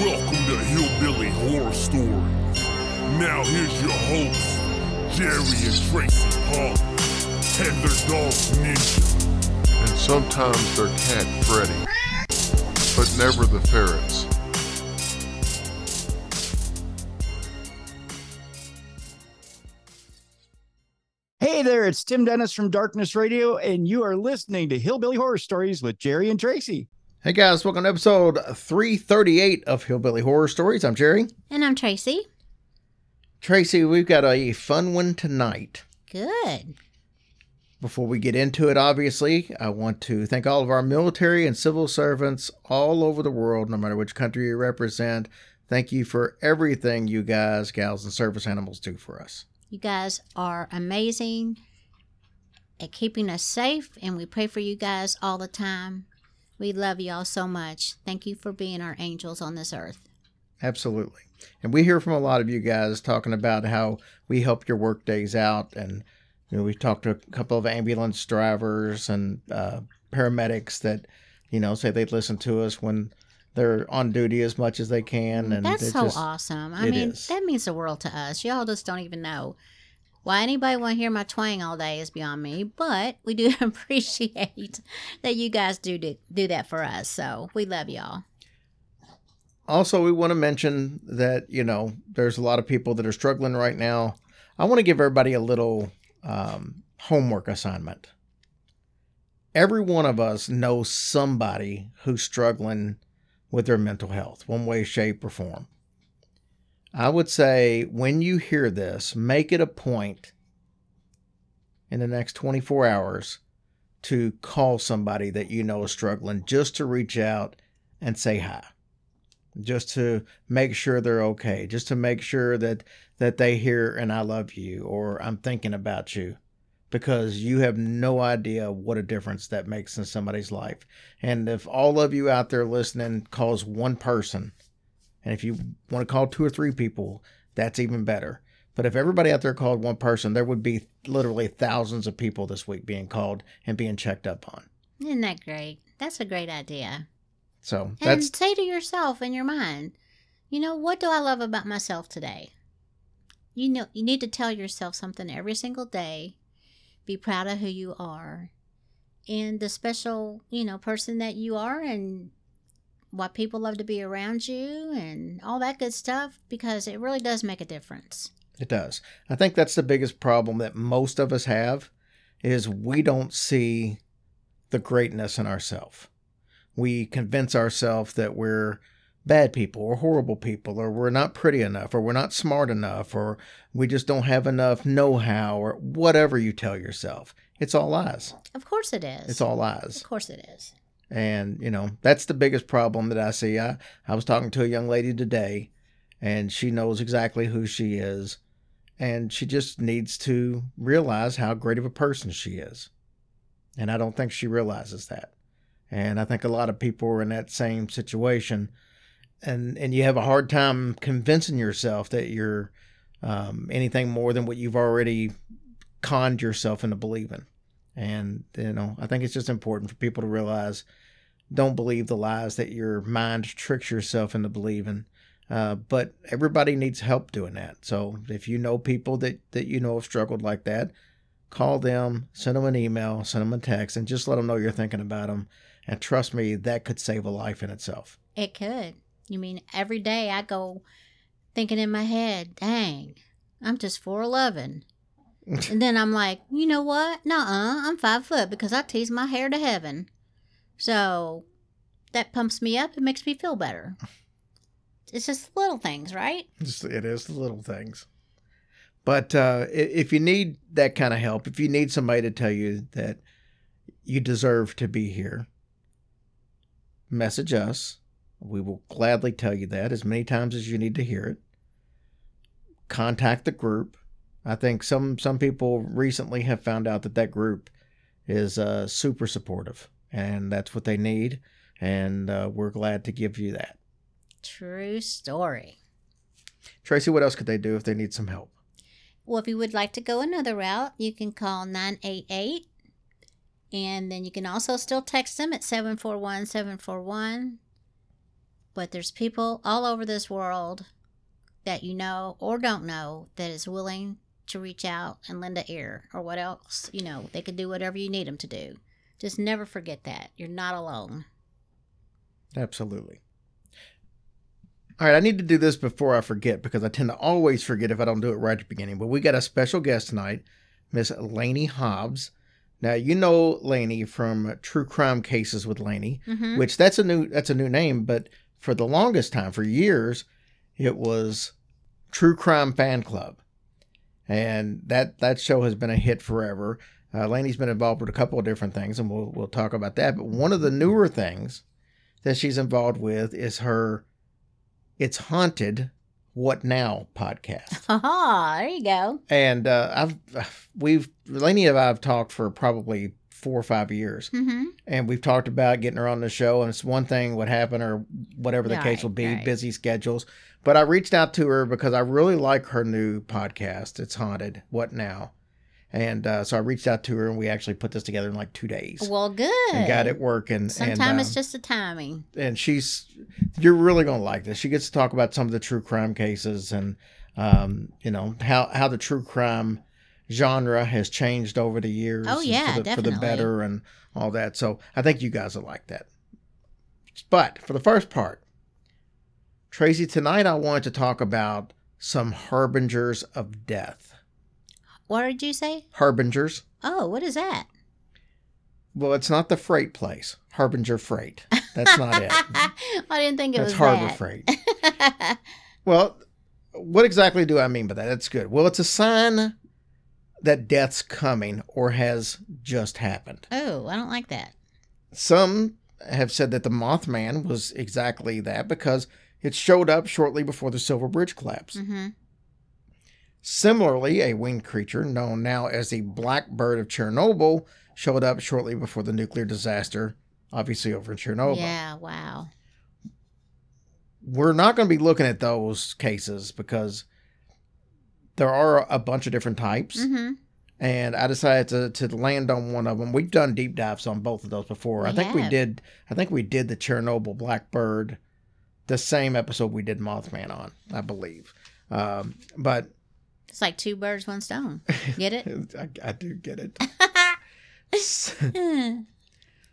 Welcome to Hillbilly Horror Stories. Now here's your hosts, Jerry and Tracy Paul, and their dog Ninja. and sometimes their cat Freddy, but never the ferrets. Hey there, it's Tim Dennis from Darkness Radio, and you are listening to Hillbilly Horror Stories with Jerry and Tracy. Hey guys, welcome to episode 338 of Hillbilly Horror Stories. I'm Jerry. And I'm Tracy. Tracy, we've got a fun one tonight. Good. Before we get into it, obviously, I want to thank all of our military and civil servants all over the world, no matter which country you represent. Thank you for everything you guys, gals, and service animals do for us. You guys are amazing at keeping us safe, and we pray for you guys all the time. We love you all so much. Thank you for being our angels on this earth. Absolutely. And we hear from a lot of you guys talking about how we help your work days out. And you know, we talked to a couple of ambulance drivers and uh, paramedics that, you know, say they listen to us when they're on duty as much as they can. And That's so just- awesome. I mean, is. that means the world to us. Y'all just don't even know. Why anybody want to hear my twang all day is beyond me, but we do appreciate that you guys do do, do that for us. So we love y'all. Also, we want to mention that, you know, there's a lot of people that are struggling right now. I want to give everybody a little um, homework assignment. Every one of us knows somebody who's struggling with their mental health, one way, shape, or form. I would say when you hear this, make it a point in the next 24 hours to call somebody that you know is struggling just to reach out and say hi just to make sure they're okay, just to make sure that that they hear and I love you or I'm thinking about you because you have no idea what a difference that makes in somebody's life. And if all of you out there listening calls one person, and if you want to call two or three people, that's even better. But if everybody out there called one person, there would be literally thousands of people this week being called and being checked up on. Isn't that great? That's a great idea. So And say to yourself in your mind, you know, what do I love about myself today? You know, you need to tell yourself something every single day. Be proud of who you are and the special, you know, person that you are and why people love to be around you and all that good stuff because it really does make a difference. It does. I think that's the biggest problem that most of us have is we don't see the greatness in ourselves. We convince ourselves that we're bad people or horrible people or we're not pretty enough or we're not smart enough or we just don't have enough know-how or whatever you tell yourself. It's all lies. Of course it is. It's all lies. Of course it is. And, you know, that's the biggest problem that I see. I, I was talking to a young lady today, and she knows exactly who she is. And she just needs to realize how great of a person she is. And I don't think she realizes that. And I think a lot of people are in that same situation. And, and you have a hard time convincing yourself that you're um, anything more than what you've already conned yourself into believing. And, you know, I think it's just important for people to realize don't believe the lies that your mind tricks yourself into believing. Uh, but everybody needs help doing that. So if you know people that, that you know have struggled like that, call them, send them an email, send them a text, and just let them know you're thinking about them. And trust me, that could save a life in itself. It could. You mean every day I go thinking in my head, dang, I'm just 4'11. And then I'm like, you know what? Nuh-uh, I'm five foot because I tease my hair to heaven. So that pumps me up. It makes me feel better. It's just little things, right? It is the little things. But uh, if you need that kind of help, if you need somebody to tell you that you deserve to be here, message us We will gladly tell you that as many times as you need to hear it. Contact the group. I think some some people recently have found out that that group is uh, super supportive, and that's what they need. And uh, we're glad to give you that. True story. Tracy, what else could they do if they need some help? Well, if you would like to go another route, you can call 988 and then you can also still text them at 741 741. But there's people all over this world that you know or don't know that is willing to reach out and lend an ear or what else. You know, they can do whatever you need them to do. Just never forget that. You're not alone. Absolutely. All right, I need to do this before I forget because I tend to always forget if I don't do it right at the beginning. But we got a special guest tonight, Miss Lainey Hobbs. Now you know Lainey from True Crime Cases with Lainey, Mhm. which that's a new that's a new name, but for the longest time, for years, it was True Crime Fan Club, and that that show has been a hit forever. Uh, Lainey's been involved with a couple of different things, and we'll we'll talk about that. But one of the newer things that she's involved with is her "It's Haunted." What now podcast? Haha, there you go. and uh, I've we've Lainey and I have talked for probably four or five years, Mm-hmm. and we've talked about getting her on the show. And it's one thing what happened or whatever the case will be, right. busy schedules. But I reached out to her because I really like her new podcast. It's haunted. What now? And uh, so I reached out to her, and we actually put this together in like two days. Well, good. and got it working. Sometimes and, it's um, just the timing. and she's you're really gonna like this. She gets to talk about some of the true crime cases and um, you know how how the true crime genre has changed over the years. Oh, yeah, for the, for the better and all that. So I think you guys will like that. But for the first part, Tracy, tonight I wanted to talk about some harbingers of death. What did you say? Harbingers. Oh, what is that? Well, it's not the freight place, Harbinger Freight. That's not it. I didn't think it That's was Harbor that. Freight. Well, what exactly do I mean by that? That's good. Well, it's a sign that death's coming or has just happened. oh, I don't like that. Some have said that the Mothman was exactly that because it showed up shortly before the Silver Bridge collapse. Mm-hmm. Similarly, a winged creature known now as the Black Bird of Chernobyl showed up shortly before the nuclear disaster, obviously over in Chernobyl. Yeah. Wow. we're not going to be looking at those cases because there are a bunch of different types Mm-hmm. and i decided to, to land on one of them we've done deep dives on both of those before We i think we did i think we did the chernobyl blackbird the same episode we did mothman on i believe um, but It's like two birds, one stone. Get it? I, I do get it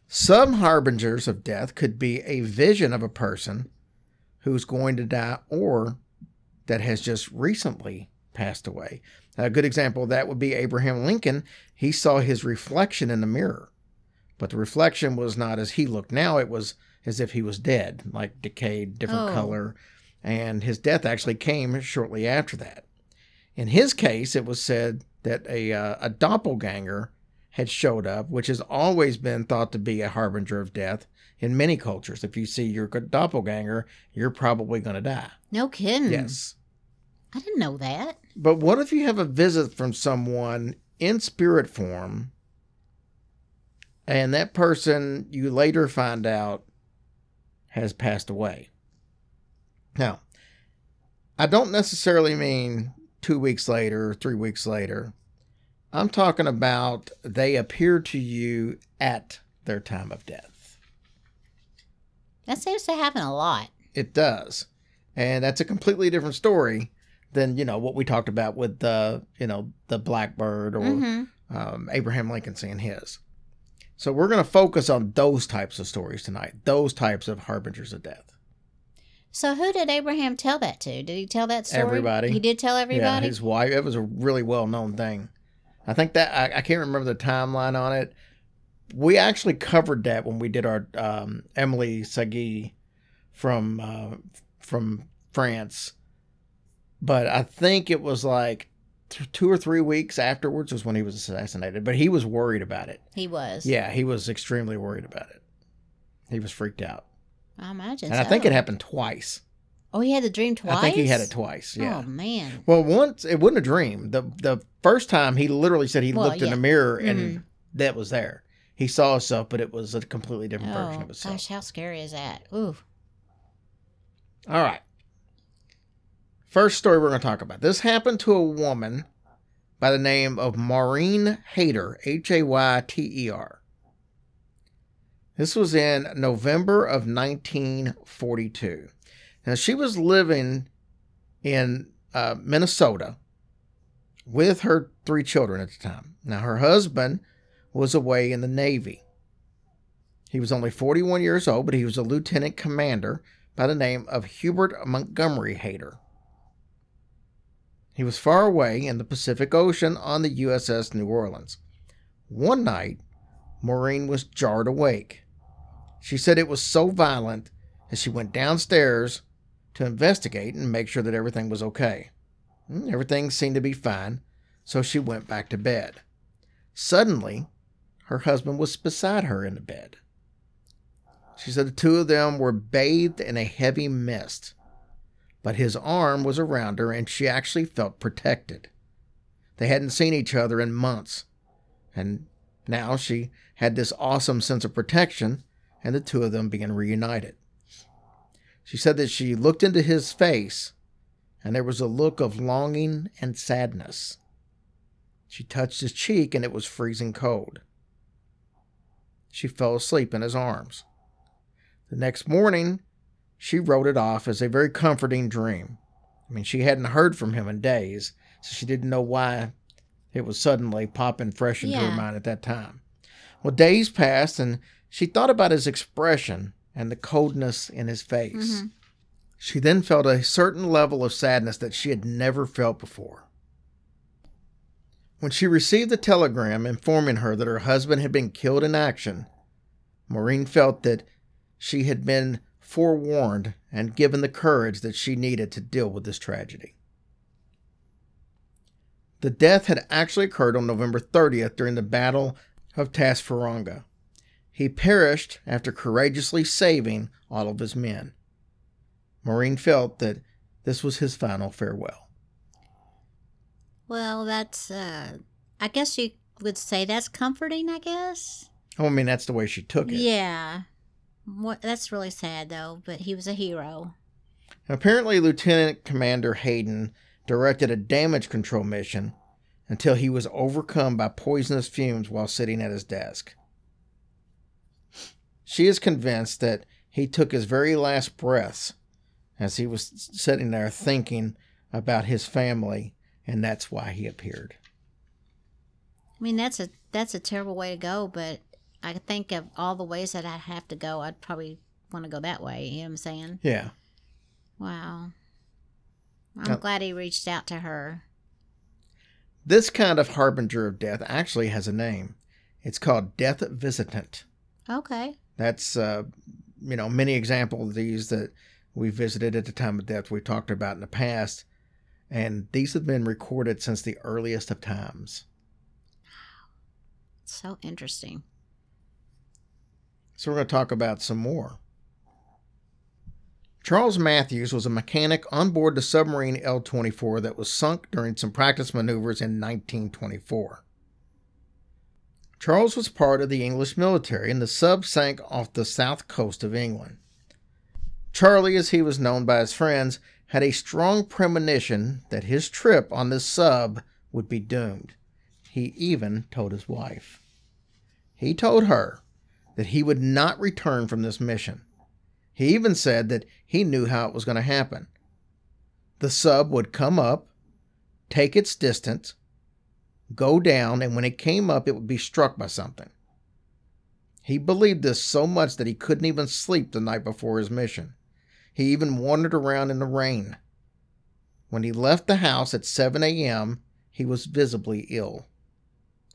Some harbingers of death could be a vision of a person who's going to die or that has just recently passed away. A good example of that would be Abraham Lincoln. He saw his reflection in the mirror, but the reflection was not as he looked now, it was as if he was dead, like decayed, different Oh. color. And his death actually came shortly after that. In his case, it was said that a, uh, a doppelganger had showed up, which has always been thought to be a harbinger of death in many cultures. If you see your doppelganger, you're probably going to die. No kidding. Yes. I didn't know that. But what if you have a visit from someone in spirit form and that person you later find out has passed away? Now, I don't necessarily mean two weeks later, three weeks later. I'm talking about they appear to you at their time of death. That seems to happen a lot. It does. And that's a completely different story than, you know, what we talked about with the, you know, the Blackbird or hmm um, Abraham Lincoln seeing his. So we're going to focus on those types of stories tonight, those types of harbingers of death. So who did Abraham tell that to? Did he tell that story? Everybody. He did tell Yeah, everybody. his wife. It was a really well known thing. I think that I, I can't remember the timeline on it. We actually covered that when we did our um, Emily Sagée from uh, from France, but I think it was like th- two or three weeks afterwards was when he was assassinated. But he was worried about it. he was. Yeah, he was extremely worried about it. He was freaked out. I imagine. and I so. think it happened twice. Oh, he had the dream twice. I think he had it twice. Yeah. Oh man. Well, once it wasn't a dream. The the first time he literally said he Well, looked in yeah. the mirror and Mhm. that was there. He saw himself, but it was a completely different version Oh of himself. gosh, how scary is that? Ooh. All right. First story we're going to talk about. This happened to a woman by the name of Maureen Hayter, H A Y T E R. This was in November of 1942. Now, she was living in uh, Minnesota with her three children at the time. Now, her husband was away in the Navy. He was only 41 years old, but he was a lieutenant commander by the name of Hubert Montgomery Hayter. He was far away in the Pacific Ocean on the USS New Orleans. One night, Maureen was jarred awake. She said it was so violent that she went downstairs to investigate and make sure that everything was okay. Mm, Everything seemed to be fine, so she went back to bed. Suddenly, her husband was beside her in the bed. She said the two of them were bathed in a heavy mist, but his arm was around her and she actually felt protected. They hadn't seen each other in months, and now she had this awesome sense of protection, and the two of them began reunited. She said that she looked into his face, and there was a look of longing and sadness. She touched his cheek, and it was freezing cold. She fell asleep in his arms. The next morning, she wrote it off as a very comforting dream. I mean, she hadn't heard from him in days, so she didn't know why it was suddenly popping fresh into her mind at that time. Well, days passed, and she thought about his expression and the coldness in his face. Mhm. She then felt a certain level of sadness that she had never felt before. When she received the telegram informing her that her husband had been killed in action, Maureen felt that she had been forewarned and given the courage that she needed to deal with this tragedy. The death had actually occurred on November 30th during the Battle of Tassafaronga. He perished after courageously saving all of his men. Maureen felt that this was his final farewell. Well, that's. uh I guess you would say that's comforting. I guess. I mean, that's the way she took it. Yeah. What? That's really sad though. But he was a hero. Apparently, Lieutenant Commander Hayden directed a damage control mission until he was overcome by poisonous fumes while sitting at his desk. She is convinced that he took his very last breaths as he was sitting there thinking about his family, and that's why he appeared. I mean, that's a that's a terrible way to go. But I think of all the ways that I have to go, I'd probably want to go that way. You know what I'm saying? Yeah. Wow. I'm Uh, glad he reached out to her. This kind of harbinger of death actually has a name. It's called death visitant. Okay. That's uh, you know many examples of these that we visited at the time of death we talked about in the past, and these have been recorded since the earliest of times. So interesting. So we're going to talk about some more. Charles Matthews was a mechanic on board the submarine L 24 that was sunk during some practice maneuvers in 1924. Charles was part of the English military, and the sub sank off the south coast of England. Charlie, as he was known by his friends, had a strong premonition that his trip on this sub would be doomed. He even told his wife. He told her that he would not return from this mission. He even said that he knew how it was going to happen. The sub would come up, take its distance, go down, and when it came up, it would be struck by something. He believed this so much that he couldn't even sleep the night before his mission. He even wandered around in the rain. When he left the house at 7 a.m., he was visibly ill.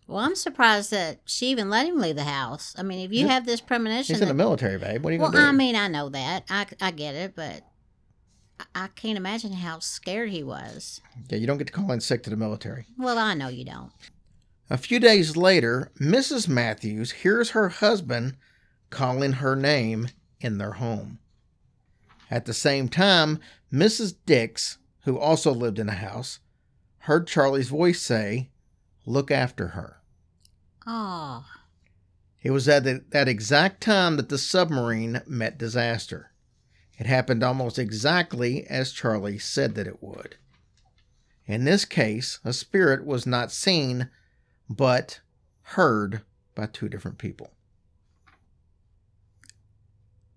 Well, I'm surprised that she even let him leave the house. I mean, if you have this premonition, He's in the military, babe. What are you well, going to do? I mean, I know that. I, I get it, but I, I can't imagine how scared he was. yeah, you don't get to call in sick to the military. Well, I know you don't. A few days later, Mrs. Matthews hears her husband calling her name in their home. At the same time, Mrs. Dix, who also lived in the house, heard Charlie's voice say, Look after her. Oh, It was at the, that exact time that the submarine met disaster. It happened almost exactly as Charlie said that it would. In this case, a spirit was not seen, but heard by two different people.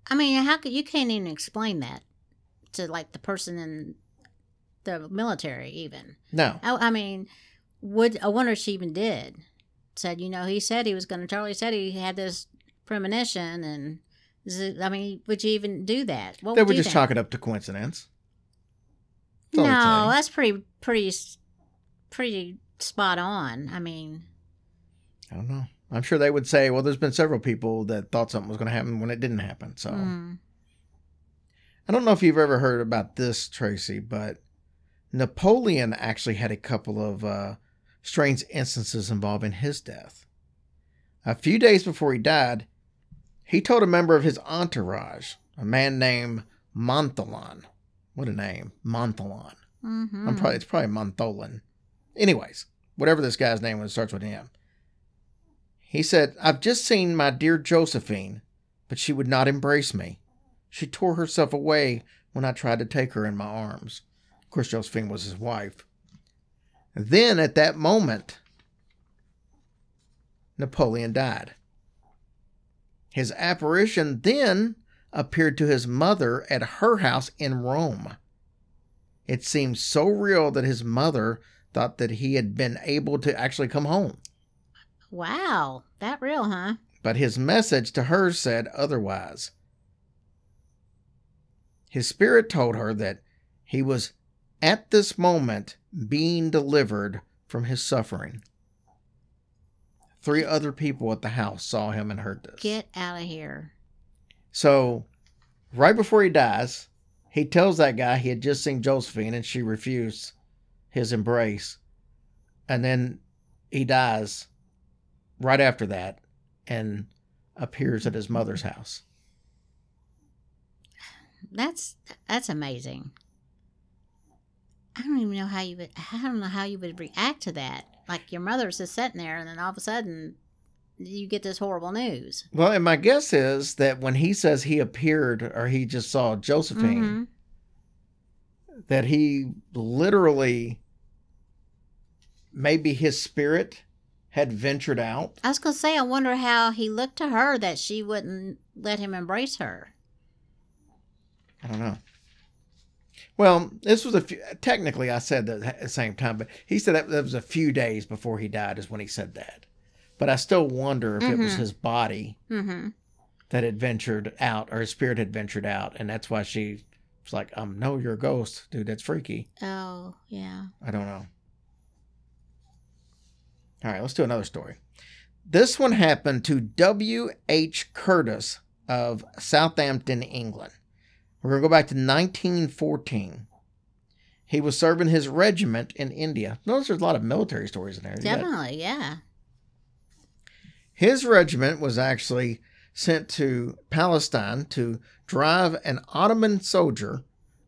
I mean, how could you can't even explain that to like the person in the military, even. No, I, I mean, would I wonder if she even did? Said, you know, he said he was going to. Charlie said he had this premonition, and is it- I mean, would you even do that? What they would would just think? chalk it up to coincidence. No, That's all that's pretty, pretty, pretty spot on. I mean, I don't know. I'm sure they would say, well, there's been several people that thought something was going to happen when it didn't happen. So mm, I don't know if you've ever heard about this, Tracy, but Napoleon actually had a couple of uh, strange instances involving his death. A few days before he died, he told a member of his entourage, a man named Montholon. What a name, Montholon. mhm. I'm probably it's probably Montholon. Anyways, whatever this guy's name was starts with M. He said, I've just seen my dear Josephine, but she would not embrace me. She tore herself away when I tried to take her in my arms. Of course, Josephine was his wife. Then at that moment, Napoleon died. His apparition then appeared to his mother at her house in Rome. It seemed so real that his mother thought that he had been able to actually come home. wow, that real, huh? But his message to her said otherwise. His spirit told her that he was at this moment being delivered from his suffering. Three other people at the house saw him and heard this. Get out of here. So, right before he dies, he tells that guy he had just seen Josephine and she refused his embrace. And then he dies right after that and appears at his mother's house. That's that's amazing. I don't even know how you would. I don't know how you would react to that. Like your mother's just sitting there, and then all of a sudden, you get this horrible news. Well, and my guess is that when he says he appeared or he just saw Josephine, Mhm. that he literally, maybe his spirit had ventured out I was gonna say, I wonder how he looked to her that she wouldn't let him embrace her. I don't know. Well, this was a few, technically I said that at the same time, but he said that, that was a few days before he died is when he said that. But I still wonder if it was Mhm. his body Mm-hmm. that had ventured out or his spirit had ventured out, and that's why she was like, "Um, no, you're a ghost, dude. That's freaky." Oh, yeah. I don't know. All right, let's do another story. This one happened to W. H. Curtis of Southampton, England. We're going to go back to 1914. He was serving his regiment in India. Notice there's a lot of military stories in there. Definitely, yeah. His regiment was actually sent to Palestine to drive an Ottoman soldier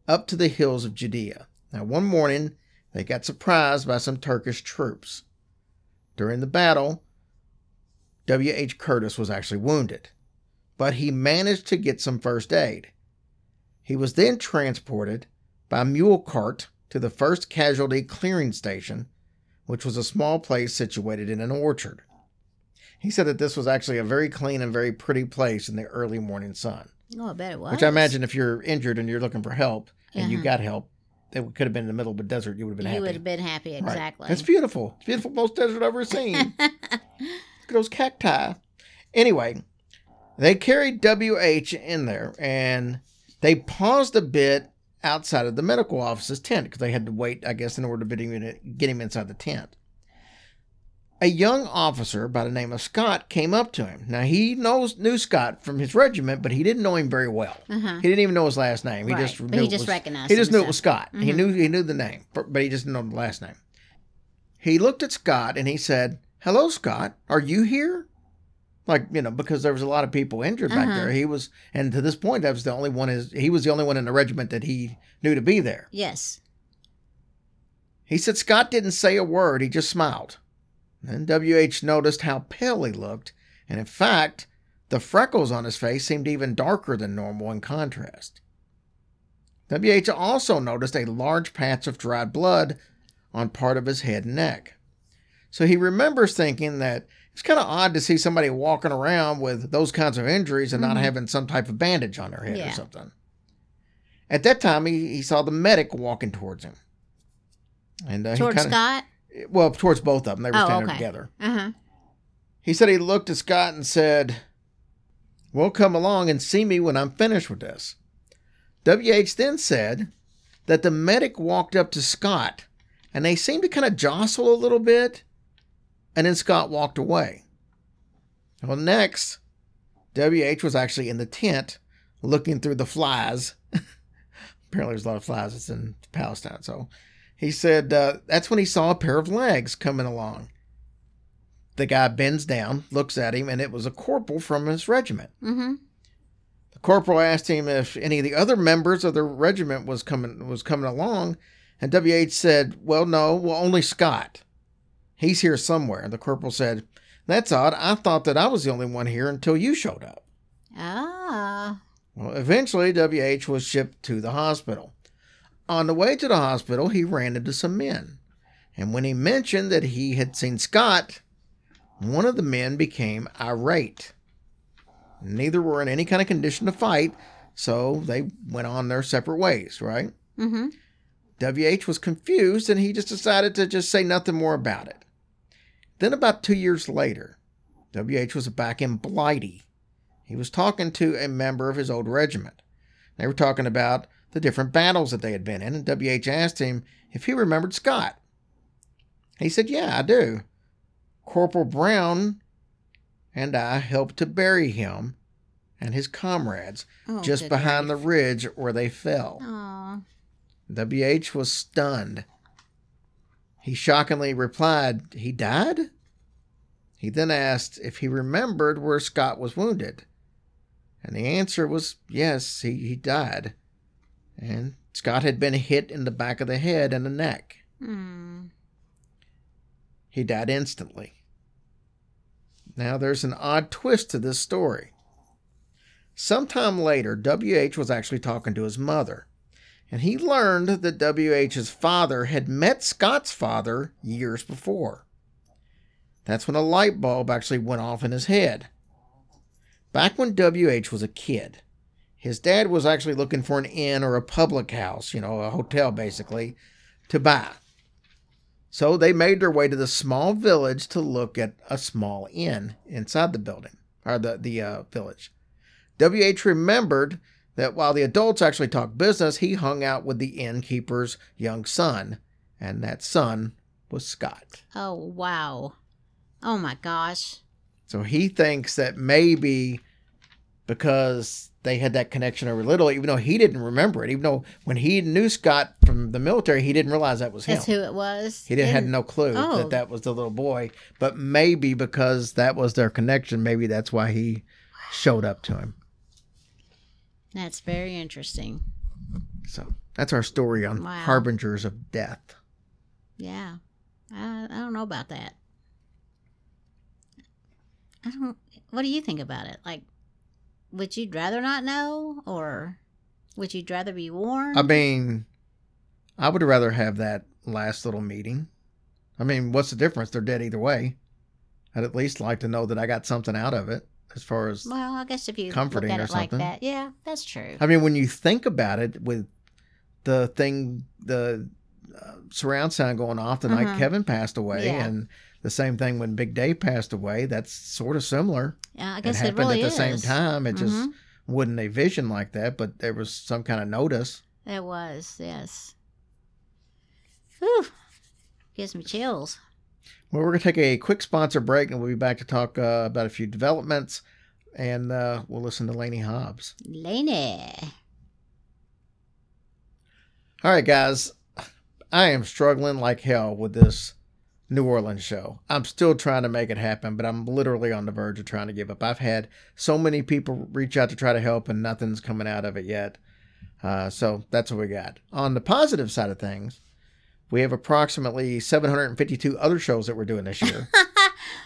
up to the hills of Judea. Now, one morning, they got surprised by some Turkish troops. During the battle, W.H. Curtis was actually wounded, but he managed to get some first aid. He was then transported by mule cart to the first casualty clearing station, which was a small place situated in an orchard. He said that this was actually a very clean and very pretty place in the early morning sun. Oh, I bet it was. Which I imagine if you're injured and you're looking for help and you Uh-huh. got help, it could have been in the middle of a desert. You would have been you happy. You would have been happy, Right. exactly. It's beautiful. It's beautiful, most desert I've ever seen. Look at those cacti. Anyway, they carried WH in there and they paused a bit outside of the medical office's tent because they had to wait, I guess, in order to get him, inside the tent. A young officer by the name of Scott came up to him. Now he knows knew Scott from his regiment, but he didn't know him very well. uh-huh. He didn't even know his last name. He Right, just but knew he it just was- recognized He just knew it was. Scott. He Mhm. knew he knew the name, but he just didn't know the last name. He looked at Scott and he said, "Hello, Scott. Are you here?" Like you know, because there was a lot of people injured back Uh-huh. there. He was, and to this point, that was the only one. Is he was the only one in the regiment that he knew to be there. Yes. He said Scott didn't say a word. He just smiled. Then WH noticed how pale he looked, and in fact, the freckles on his face seemed even darker than normal in contrast. WH also noticed a large patch of dried blood on part of his head and neck. So he remembers thinking that it's kind of odd to see somebody walking around with those kinds of injuries and not Mhm. having some type of bandage on their head or something. At that time, he, he saw the medic walking towards him. And uh, George he kinda, Scott. well, towards both of them. They were Oh, standing okay. together. Uh huh. He said he looked at Scott and said, Well, come along and see me when I'm finished with this. WH then said that the medic walked up to Scott and they seemed to kind of jostle a little bit, and then Scott walked away. Well, next, WH was actually in the tent looking through the flies. Apparently, there's a lot of flies. It's in Palestine. So he said uh, that's when he saw a pair of legs coming along. The guy bends down, looks at him, and it was a corporal from his regiment. Mm-hmm. The corporal asked him if any of the other members of the regiment was coming was coming along, and WH said, "Well, no, well only Scott. He's here somewhere." The corporal said, "That's odd. I thought that I was the only one here until you showed up." Ah. Well, eventually, WH was shipped to the hospital. On the way to the hospital, he ran into some men. And when he mentioned that he had seen Scott, one of the men became irate. Neither were in any kind of condition to fight, so they went on their separate ways, right? Mm-hmm. WH was confused and he just decided to just say nothing more about it. Then, about two years later, WH was back in Blighty. He was talking to a member of his old regiment. They were talking about the different battles that they had been in, and WH asked him if he remembered Scott. He said, Yeah, I do. Corporal Brown and I helped to bury him and his comrades Oh, just behind the ridge where they fell. Aw. WH was stunned. He shockingly replied, He died? He then asked if he remembered where Scott was wounded. And the answer was yes, he, he died. And Scott had been hit in the back of the head and the neck. Hmm. He died instantly. Now, there's an odd twist to this story. Sometime later, WH was actually talking to his mother, and he learned that WH's father had met Scott's father years before. That's when a light bulb actually went off in his head. Back when WH was a kid, his dad was actually looking for an inn or a public house, you know, a hotel basically, to buy. So they made their way to the small village to look at a small inn inside the building or the the uh, village. WH remembered that while the adults actually talked business, he hung out with the innkeeper's young son, and that son was Scott. Oh wow. Oh my gosh. So he thinks that maybe because they had that connection over little, even though he didn't remember it, even though when he knew Scott from the military, he didn't realize that was him. That's who it was. He didn't had no clue Oh. that that was the little boy, but maybe because that was their connection, maybe that's why he showed up to him. That's very interesting. So that's our story on Wow. harbingers of death. Yeah. I, I don't know about that. I don't. What do you think about it? Like, would you rather not know, or would you rather be warned? I mean, I would rather have that last little meeting. I mean, what's the difference? They're dead either way. I'd at least like to know that I got something out of it as far as well, I guess if you comforting look at or it like something. that, yeah, that's true. I mean, when you think about it, with the thing, the uh, surround sound going off the night Mhm. Kevin passed away, Yeah. and the same thing when Big Dave passed away, that's sort of similar. yeah, I guess It guess it, happened really at the is. same time. It just Mhm. wasn't a vision like that, but there was some kind of notice. It was, yes. Whew. Gives me chills. Well, we're going to take a quick sponsor break, and we'll be back to talk uh, about a few developments, and uh, we'll listen to Laney Hobbs. Laney. All right, guys, I am struggling like hell with this New Orleans show. I'm still trying to make it happen, but I'm literally on the verge of trying to give up. I've had so many people reach out to try to help, and nothing's coming out of it yet. Uh, so that's what we got. On the positive side of things, we have approximately 752 other shows that we're doing this year.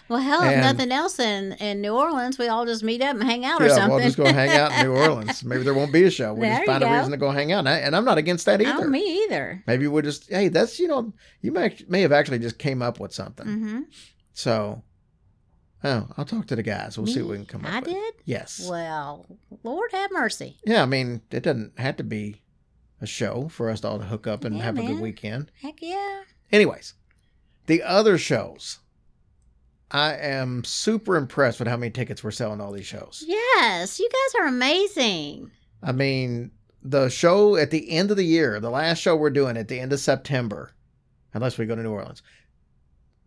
Well, hell, if nothing else in, in New Orleans, we all just meet up and hang out or yeah, something. we'll just go hang out in New Orleans. Maybe there won't be a show. We'll There just find a reason to go hang out. And, I, and I'm not against that either. Oh, me either. Maybe we'll just, hey, that's, you know, you may, may have actually just came up with something. Mm-hmm. So, oh, I'll talk to the guys. We'll see what we can come up I with. did? Yes. Well, Lord have mercy. Yeah, I mean, it doesn't have to be a show for us to all to hook up and Yeah, have a good weekend. Heck yeah. Anyways, the other shows, I am super impressed with how many tickets we're selling all these shows. Yes, you guys are amazing. I mean, the show at the end of the year, the last show we're doing at the end of September, unless we go to New Orleans,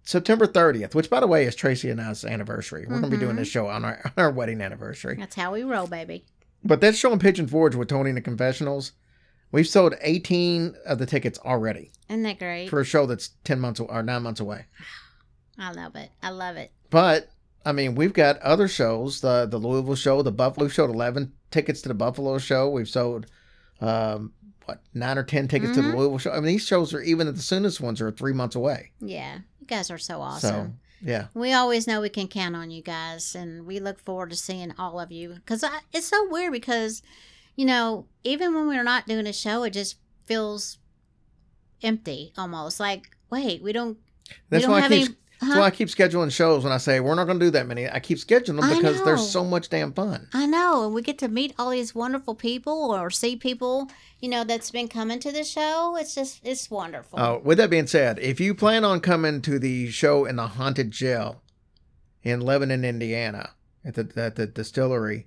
September 30th, which by the way is Tracy and I's anniversary. We're going to be doing Mhm. this show on our, on our wedding anniversary. That's how we roll, baby. But that show in Pigeon Forge with Tony and the Confessionals, we've sold 18 of the tickets already Isn't that great? for a show that's 10 months or 9 months away. I love it. I love it. But I mean, we've got other shows, the the Louisville show, the Buffalo we've 11 tickets to the Buffalo show. We've sold um what, 9 or 10 tickets to the Mhm. Louisville show. I mean, these shows are even at the soonest ones are 3 months away. Yeah, you guys are so awesome. So, yeah. We always know we can count on you guys, and we look forward to seeing all of you. Because it's so weird because, you know, even when we're not doing a show, it just feels empty almost. Like, wait, we don't. That's we don't why I have keep any. that's huh? why I keep scheduling shows when I say we're not going to do that many. I keep scheduling them because they're so much damn fun. I know, and we get to meet all these wonderful people or see people, you know, that's been coming to the show. It's just, it's wonderful. Oh, with that being said, if you plan on coming to the show in the haunted jail in Lebanon, Indiana, at the at the distillery,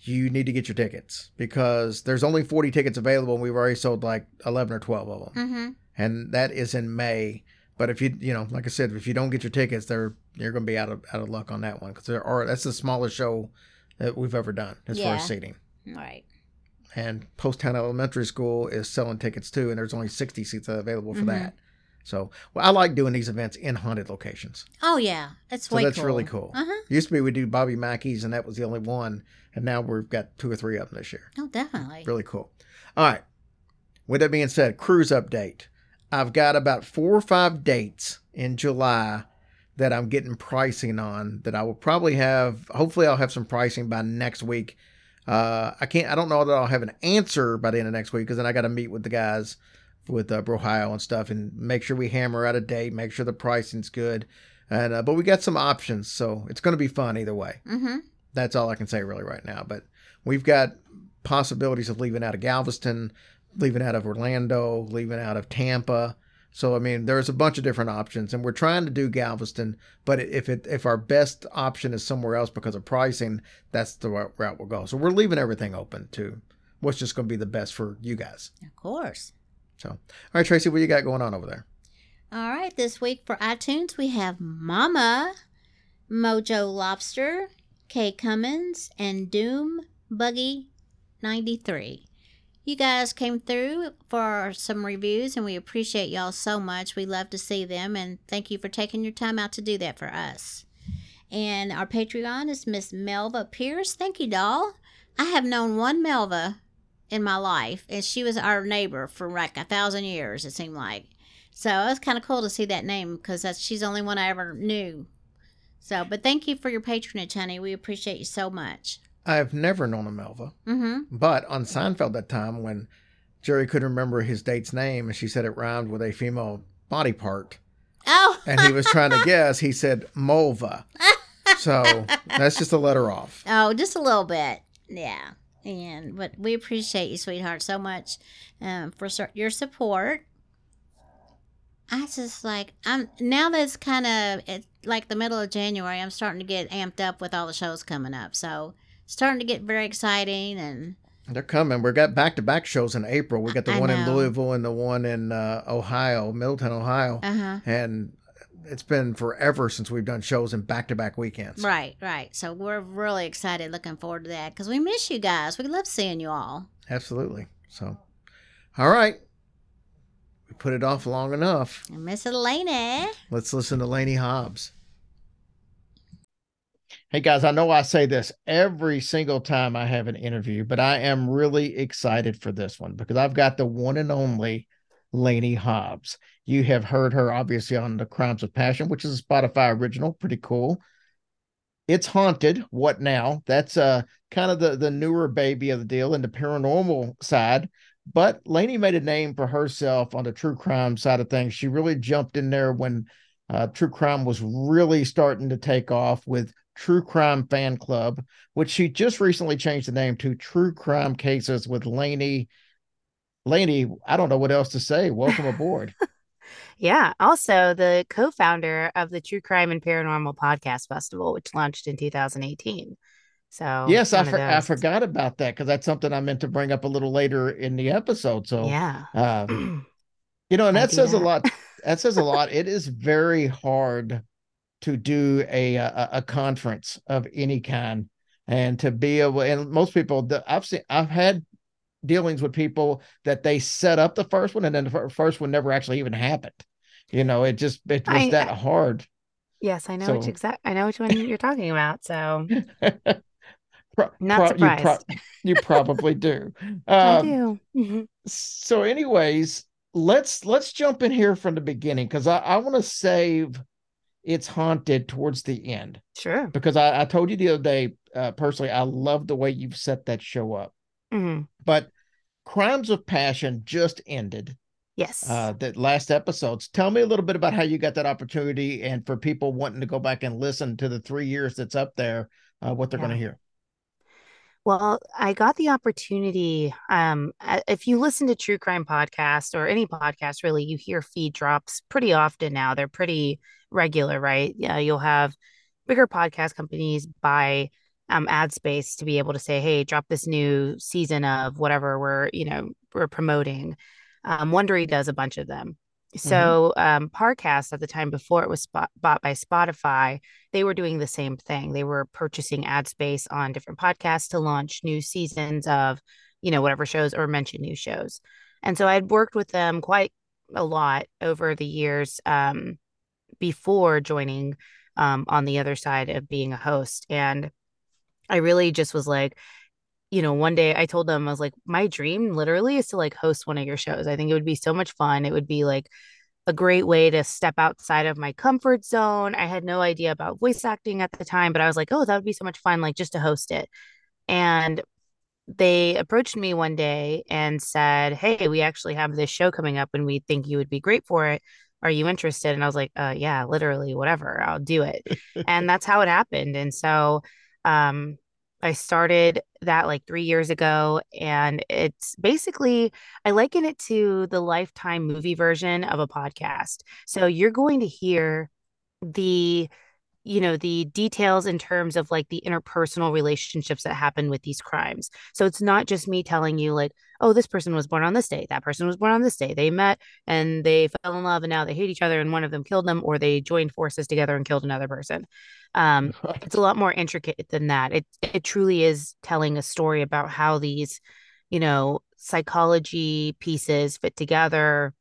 you need to get your tickets because there's only 40 tickets available, and we've already sold like 11 or 12 of them, Mm-hmm. and that is in May. But if you you know, like I said, if you don't get your tickets, they're you're going to be out of out of luck on that one because there are that's the smallest show that we've ever done as far as seating. Right. And Poasttown Elementary School is selling tickets too, and there's only 60 seats available for Mhm. that. So, well, I like doing these events in haunted locations. Oh, yeah. It's So way that's cool. really cool. Uh-huh. Used to be we do Bobby Mackey's, and that was the only one, and now we've got two or three of them this year. Oh, definitely. Really cool. All right. With that being said, cruise update. I've got about four or five dates in July that I'm getting pricing on that I will probably have. Hopefully, I'll have some pricing by next week. Uh, I can't. I don't know that I'll have an answer by the end of next week because then I got to meet with the guys with uh, Brohio and stuff and make sure we hammer out a date, make sure the pricing's good. And uh, but we got some options, so it's going to be fun either way Mm-hmm. that's all I can say really right now. But we've got possibilities of leaving out of Galveston, leaving out of Orlando, leaving out of Tampa. So I mean, there's a bunch of different options, and we're trying to do Galveston. But if it if our best option is somewhere else because of pricing, that's the route route we'll go. So we're leaving everything open to what's just going to be the best for you guys. Of course. So, all right, Tracy, what you got going on over there? All right, this week for iTunes, we have Mama, Mojo Lobster, Kay Cummins, and Doom Buggy 93. You guys came through for some reviews, and we appreciate y'all so much. We love to see them, and thank you for taking your time out to do that for us. And our Patreon is Miss Melva Pierce. Thank you, doll. I have known one Melva in my life, and she was our neighbor for like a thousand years, it seemed like. So it was kind of cool to see that name because that's she's the only one I ever knew. So, but thank you for your patronage, honey. We appreciate you so much. I've never known a Melva, Mm-hmm. but on Seinfeld that time when Jerry couldn't remember his date's name and she said it rhymed with a female body part. Oh, and he was trying to guess, he said Mulva. So that's just a letter off. oh, just a little bit, yeah. And but we appreciate you, sweetheart, so much um, for your support. I just like I'm now that's kind of it's like the middle of January. I'm starting to get amped up with all the shows coming up, so starting to get very exciting and They're coming. We got back to back shows in April. We got the I one in. Louisville and the one in uh, Ohio, Middletown, Ohio. uh huh. And it's been forever since we've done shows in back to back weekends. Right, right. So we're really excited, looking forward to that because we miss you guys. We love seeing you all. Absolutely. So, all right. We put it off long enough. I Miss Elena. Let's listen to Laney Hobbs. Hey guys, I know I say this every single time I have an interview, but I am really excited for this one because I've got the one and only Laney Hobbs. You have heard her obviously on the Crimes of Passion, which is a Spotify original, pretty cool. It's haunted. What now? That's uh kind of the the newer baby of the deal in the paranormal side. But Laney made a name for herself on the true crime side of things. She really jumped in there when uh, true crime was really starting to take off with True Crime Fan Club, which she just recently changed the name to True Crime Cases with Laney. Laney, I don't know what else to say. Welcome aboard. yeah. Also, the co founder of the True Crime and Paranormal Podcast Festival, which launched in 2018. So, yes, I, for- I forgot about that because that's something I meant to bring up a little later in the episode. So, yeah. Uh, you know, and that says that. a lot. That says a lot. It is very hard to do a, a, a conference of any kind and to be able and most people I've seen I've had dealings with people that they set up the first one and then the first one never actually even happened. You know, it just it was I, that hard. Yes, I know so, which exact I know which one you're talking about. So pro, not pro, surprised. You, pro, you probably do. I um, do. Mm-hmm. So, anyways, let's let's jump in here from the beginning because I, I want to save it's haunted towards the end. Sure. Because I, I told you the other day, uh, personally, I love the way you've set that show up. Mm-hmm. But Crimes of Passion just ended. Yes. Uh, the last episodes. Tell me a little bit about how you got that opportunity, and for people wanting to go back and listen to the three years that's up there, uh, what they're yeah. going to hear. Well, I got the opportunity. Um, if you listen to true crime podcast or any podcast, really, you hear feed drops pretty often now. They're pretty regular, right? Yeah, you'll have bigger podcast companies buy um, ad space to be able to say, "Hey, drop this new season of whatever we're you know we're promoting." Um, Wondery does a bunch of them. Mm-hmm. So um, Parcast at the time before it was spot- bought by Spotify, they were doing the same thing. They were purchasing ad space on different podcasts to launch new seasons of, you know, whatever shows or mention new shows. And so I'd worked with them quite a lot over the years um, before joining um, on the other side of being a host. And I really just was like, you know, one day I told them, I was like, my dream literally is to like host one of your shows. I think it would be so much fun. It would be like a great way to step outside of my comfort zone. I had no idea about voice acting at the time, but I was like, oh, that would be so much fun, like just to host it. And they approached me one day and said, Hey, we actually have this show coming up and we think you would be great for it. Are you interested? And I was like, uh, yeah, literally, whatever, I'll do it. and that's how it happened. And so, um, I started that like three years ago, and it's basically, I liken it to the lifetime movie version of a podcast. So you're going to hear the you know the details in terms of like the interpersonal relationships that happen with these crimes. So it's not just me telling you like oh this person was born on this day that person was born on this day they met and they fell in love and now they hate each other and one of them killed them or they joined forces together and killed another person. Um it's a lot more intricate than that. It it truly is telling a story about how these you know psychology pieces fit together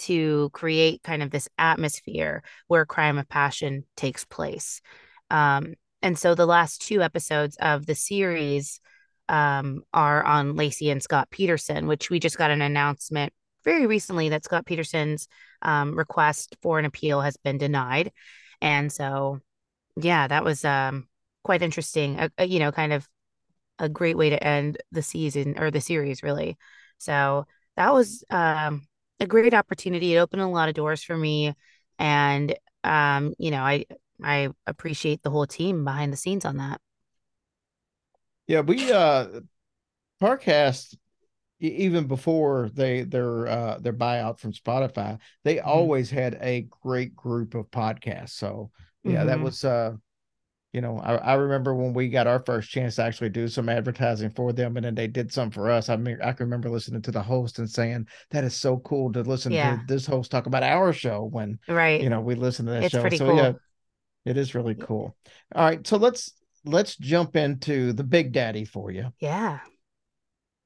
to create kind of this atmosphere where crime of passion takes place. Um, and so the last two episodes of the series um, are on Laci and Scott Peterson, which we just got an announcement very recently that Scott Peterson's um, request for an appeal has been denied. And so, yeah, that was um, quite interesting. A, a, you know, kind of a great way to end the season or the series, really. So that was um, a great opportunity. It opened a lot of doors for me, and um, you know, I I appreciate the whole team behind the scenes on that. Yeah, we uh, Parcast even before they their uh their buyout from Spotify, they mm-hmm. always had a great group of podcasts. So yeah, mm-hmm. that was uh you know, I, I remember when we got our first chance to actually do some advertising for them, and then they did some for us. I mean, I can remember listening to the host and saying that is so cool to listen yeah. to this host talk about our show when, right? You know, we listen to that it's show. Pretty so cool. yeah, it is really cool. All right, so let's let's jump into the Big Daddy for you. Yeah.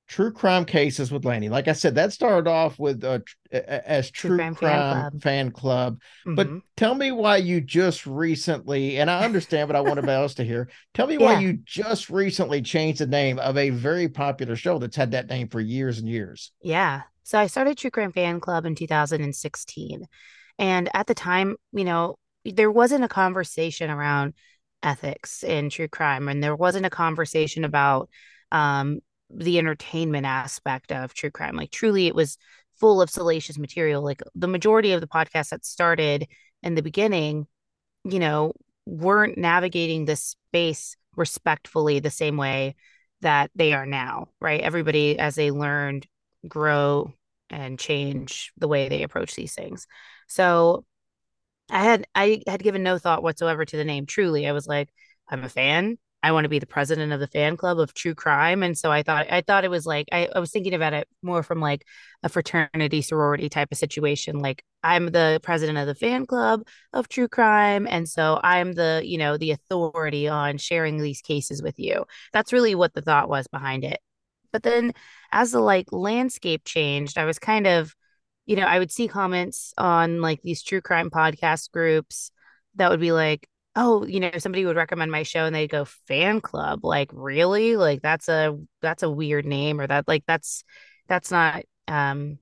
True crime cases with Lanny. Like I said, that started off with uh, as True, True Crime, Fan Club. Fan Club. Mm-hmm. But tell me why you just recently, and I understand, but I want everybody else to hear. Tell me yeah. why you just recently changed the name of a very popular show that's had that name for years and years. Yeah. So I started True Crime Fan Club in 2016. And at the time, you know, there wasn't a conversation around ethics in true crime, and there wasn't a conversation about um, the entertainment aspect of true crime. Like, truly, it was full of salacious material. Like, the majority of the podcasts that started in the beginning, you know, weren't navigating this space respectfully the same way that they are now, right? Everybody, as they learned, grow and change the way they approach these things. So I had I had given no thought whatsoever to the name. Truly, I was like, I'm a fan. I want to be the president of the fan club of true crime. And so I thought I thought it was like I, I was thinking about it more from like a fraternity sorority type of situation. Like I'm the president of the fan club of true crime. And so I'm the, you know, the authority on sharing these cases with you. That's really what the thought was behind it. But then as the like landscape changed, I was kind of you know, I would see comments on like these true crime podcast groups that would be like, oh, you know, somebody would recommend my show and they'd go fan club. Like, really? Like that's a that's a weird name or that like that's that's not um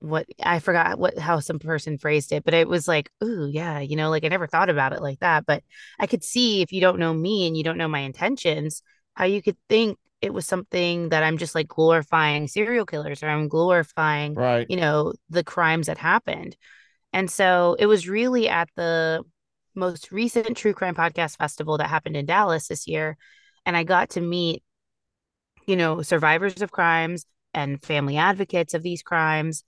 what I forgot what how some person phrased it, but it was like, ooh, yeah, you know, like I never thought about it like that. But I could see if you don't know me and you don't know my intentions, how you could think it was something that I'm just like glorifying serial killers or I'm glorifying, right. you know, the crimes that happened. And so it was really at the most recent true crime podcast festival that happened in Dallas this year. And I got to meet, you know, survivors of crimes and family advocates of these crimes.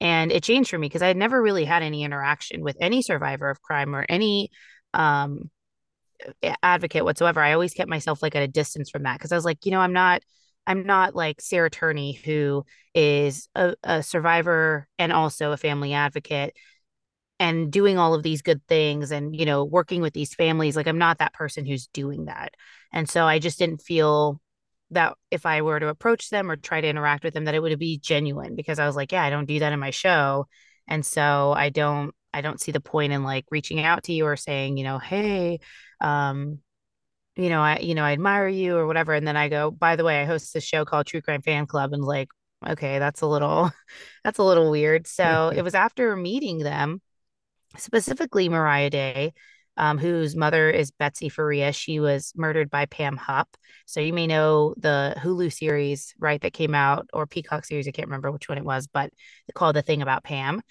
And it changed for me because I had never really had any interaction with any survivor of crime or any um advocate whatsoever. I always kept myself like at a distance from that because I was like, you know, I'm not I'm not like Sarah Turney, who is a, a, survivor and also a family advocate and doing all of these good things and, you know, working with these families. Like, I'm not that person who's doing that. And so I just didn't feel that if I were to approach them or try to interact with them, that it would be genuine because I was like, yeah, I don't do that in my show. And so I don't, I don't see the point in like reaching out to you or saying, you know, hey, um, you know, I, you know, I admire you or whatever. And then I go, by the way, I host this show called True Crime Fan Club. And like, okay, that's a little, that's a little weird. So it was after meeting them, specifically Mariah Day, um, whose mother is Betsy Faria. She was murdered by Pam Hupp. So you may know the Hulu series, right, that came out, or Peacock series. I can't remember which one it was, but called The Thing About Pam.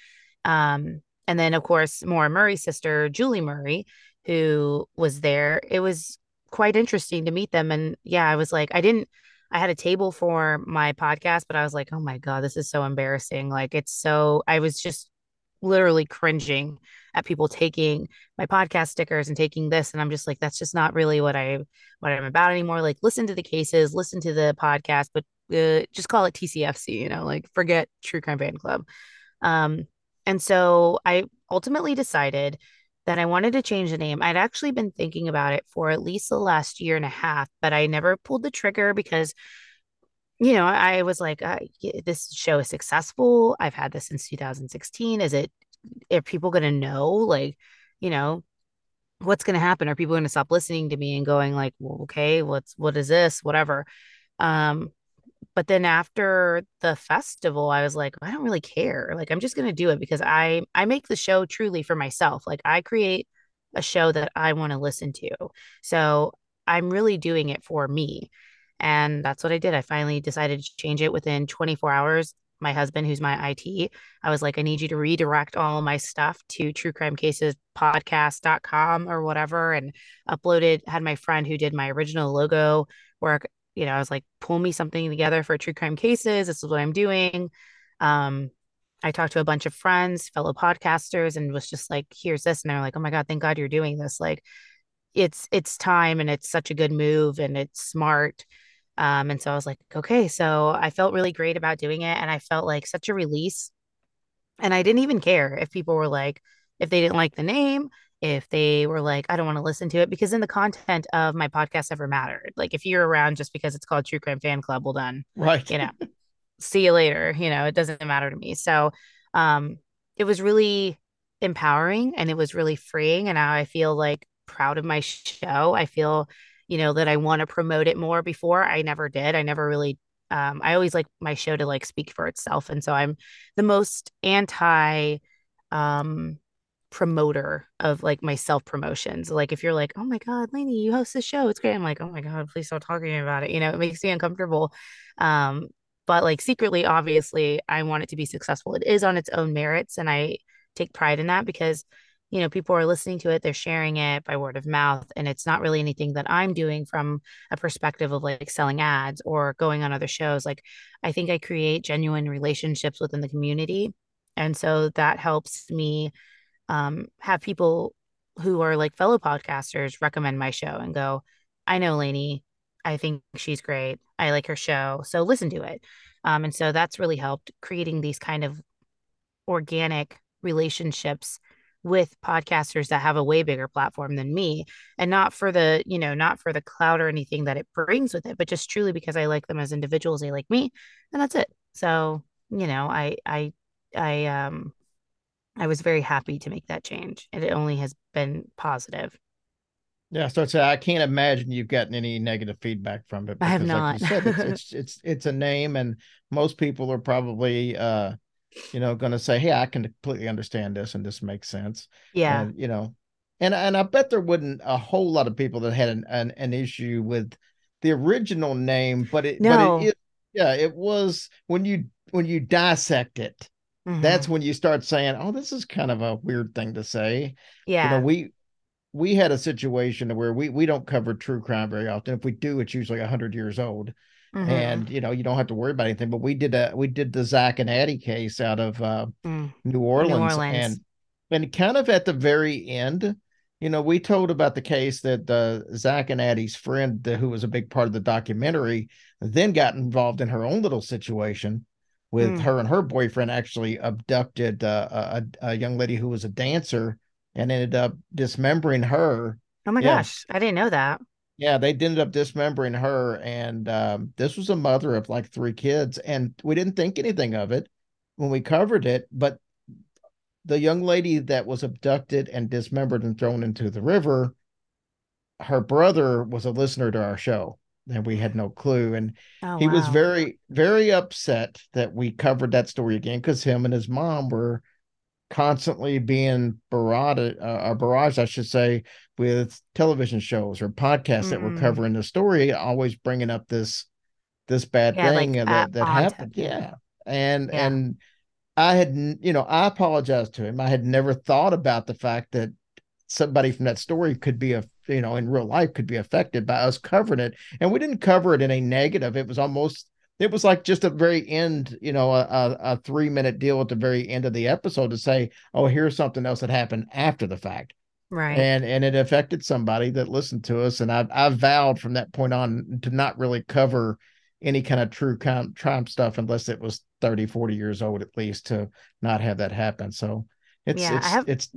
Um, and then, of course, Maura Murray's sister, Julie Murray, who was there. It was quite interesting to meet them. And yeah, I was like, I didn't, I had a table for my podcast, but I was like, oh my God, this is so embarrassing. Like, it's so, I was just literally cringing at people taking my podcast stickers and taking this. And I'm just like, that's just not really what I, what I'm about anymore. Like, listen to the cases, listen to the podcast, but uh, just call it TCFC, you know, like forget True Crime Fan Club. Um, and so I ultimately decided that I wanted to change the name. I'd actually been thinking about it for at least the last year and a half, but I never pulled the trigger because, you know, I was like, uh, this show is successful. I've had this since 2016. Is it, are people going to know? Like, you know, what's going to happen? Are people going to stop listening to me and going like, well, okay, what's, what is this? Whatever. Um, but then after the festival i was like i don't really care like i'm just going to do it because i i make the show truly for myself like i create a show that i want to listen to so i'm really doing it for me and that's what i did i finally decided to change it within 24 hours my husband who's my it i was like i need you to redirect all my stuff to true crime cases podcast.com or whatever and uploaded had my friend who did my original logo work you know, I was like, pull me something together for true crime cases. This is what I'm doing. Um, I talked to a bunch of friends, fellow podcasters, and was just like, here's this. And they're like, oh my God, thank God you're doing this. Like it's it's time and it's such a good move and it's smart. Um, and so I was like, okay. So I felt really great about doing it. And I felt like such a release. And I didn't even care if people were like, if they didn't like the name, if they were like, I don't want to listen to it because then the content of my podcast ever mattered. Like if you're around just because it's called True Crime Fan Club, well done. Right. You know, see you later. You know, it doesn't matter to me. So um it was really empowering and it was really freeing. And now I feel like proud of my show. I feel, you know, that I want to promote it more before. I never did. I never really um I always like my show to like speak for itself. And so I'm the most anti um promoter of like my self promotions. Like if you're like, oh my God, Lainey, you host this show. It's great. I'm like, oh my God, please stop talking about it. You know, it makes me uncomfortable. Um, but like secretly, obviously, I want it to be successful. It is on its own merits. And I take pride in that because, you know, people are listening to it, they're sharing it by word of mouth. And it's not really anything that I'm doing from a perspective of like selling ads or going on other shows. Like I think I create genuine relationships within the community. And so that helps me um, have people who are like fellow podcasters recommend my show and go, I know Lainey. I think she's great. I like her show. So listen to it. Um, and so that's really helped creating these kind of organic relationships with podcasters that have a way bigger platform than me and not for the you know not for the cloud or anything that it brings with it but just truly because i like them as individuals they like me and that's it so you know i i i um I was very happy to make that change. And it only has been positive. Yeah, so it's I can't imagine you've gotten any negative feedback from it. I have not. Like said, it's, it's it's it's a name, and most people are probably uh, you know, going to say, "Hey, I can completely understand this, and this makes sense." Yeah, and, you know, and and I bet there wouldn't a whole lot of people that had an an, an issue with the original name, but it no. but it, yeah, it was when you when you dissect it Mhm. that's when you start saying, "Oh, this is kind of a weird thing to say." yeah. You know, we we had a situation where we we don't cover true crime very often. If we do, it's usually hundred years old, Mhm. and you know you don't have to worry about anything. But we did a we did the Zach and Addie case out of uh, Mm. New Orleans, Orleans. and and kind of at the very end. You know, we told about the case that uh, Zach and Addie's friend, who was a big part of the documentary, then got involved in her own little situation with Mm. her and her boyfriend actually abducted uh, a, a young lady who was a dancer and ended up dismembering her. oh my yeah. gosh, I didn't know that. Yeah, they ended up dismembering her, and um, this was a mother of like three kids, and we didn't think anything of it when we covered it. But the young lady that was abducted and dismembered and thrown into the river, her brother was a listener to our show, and we had no clue. And Oh, he was very very upset that we covered that story again because him and his mom were constantly being barraged, uh, barraged, I should say, with television shows or podcasts that were Mm. covering the story, always bringing up this this bad Yeah, like, thing uh, uh, that that happened. Yeah, and Yeah. and I had, you know, I apologized to him. I had never thought about the fact that somebody from that story could be a you know in real life could be affected by us covering it and we didn't cover it in a negative it was almost it was like just a very end you know a, a, a three minute deal at the very end of the episode to say oh here's something else that happened after the fact right. and and it affected somebody that listened to us and i i vowed from that point on to not really cover any kind of true crime, crime stuff unless it was 30 40 years old at least to not have that happen so it's Yeah, I it's have- it's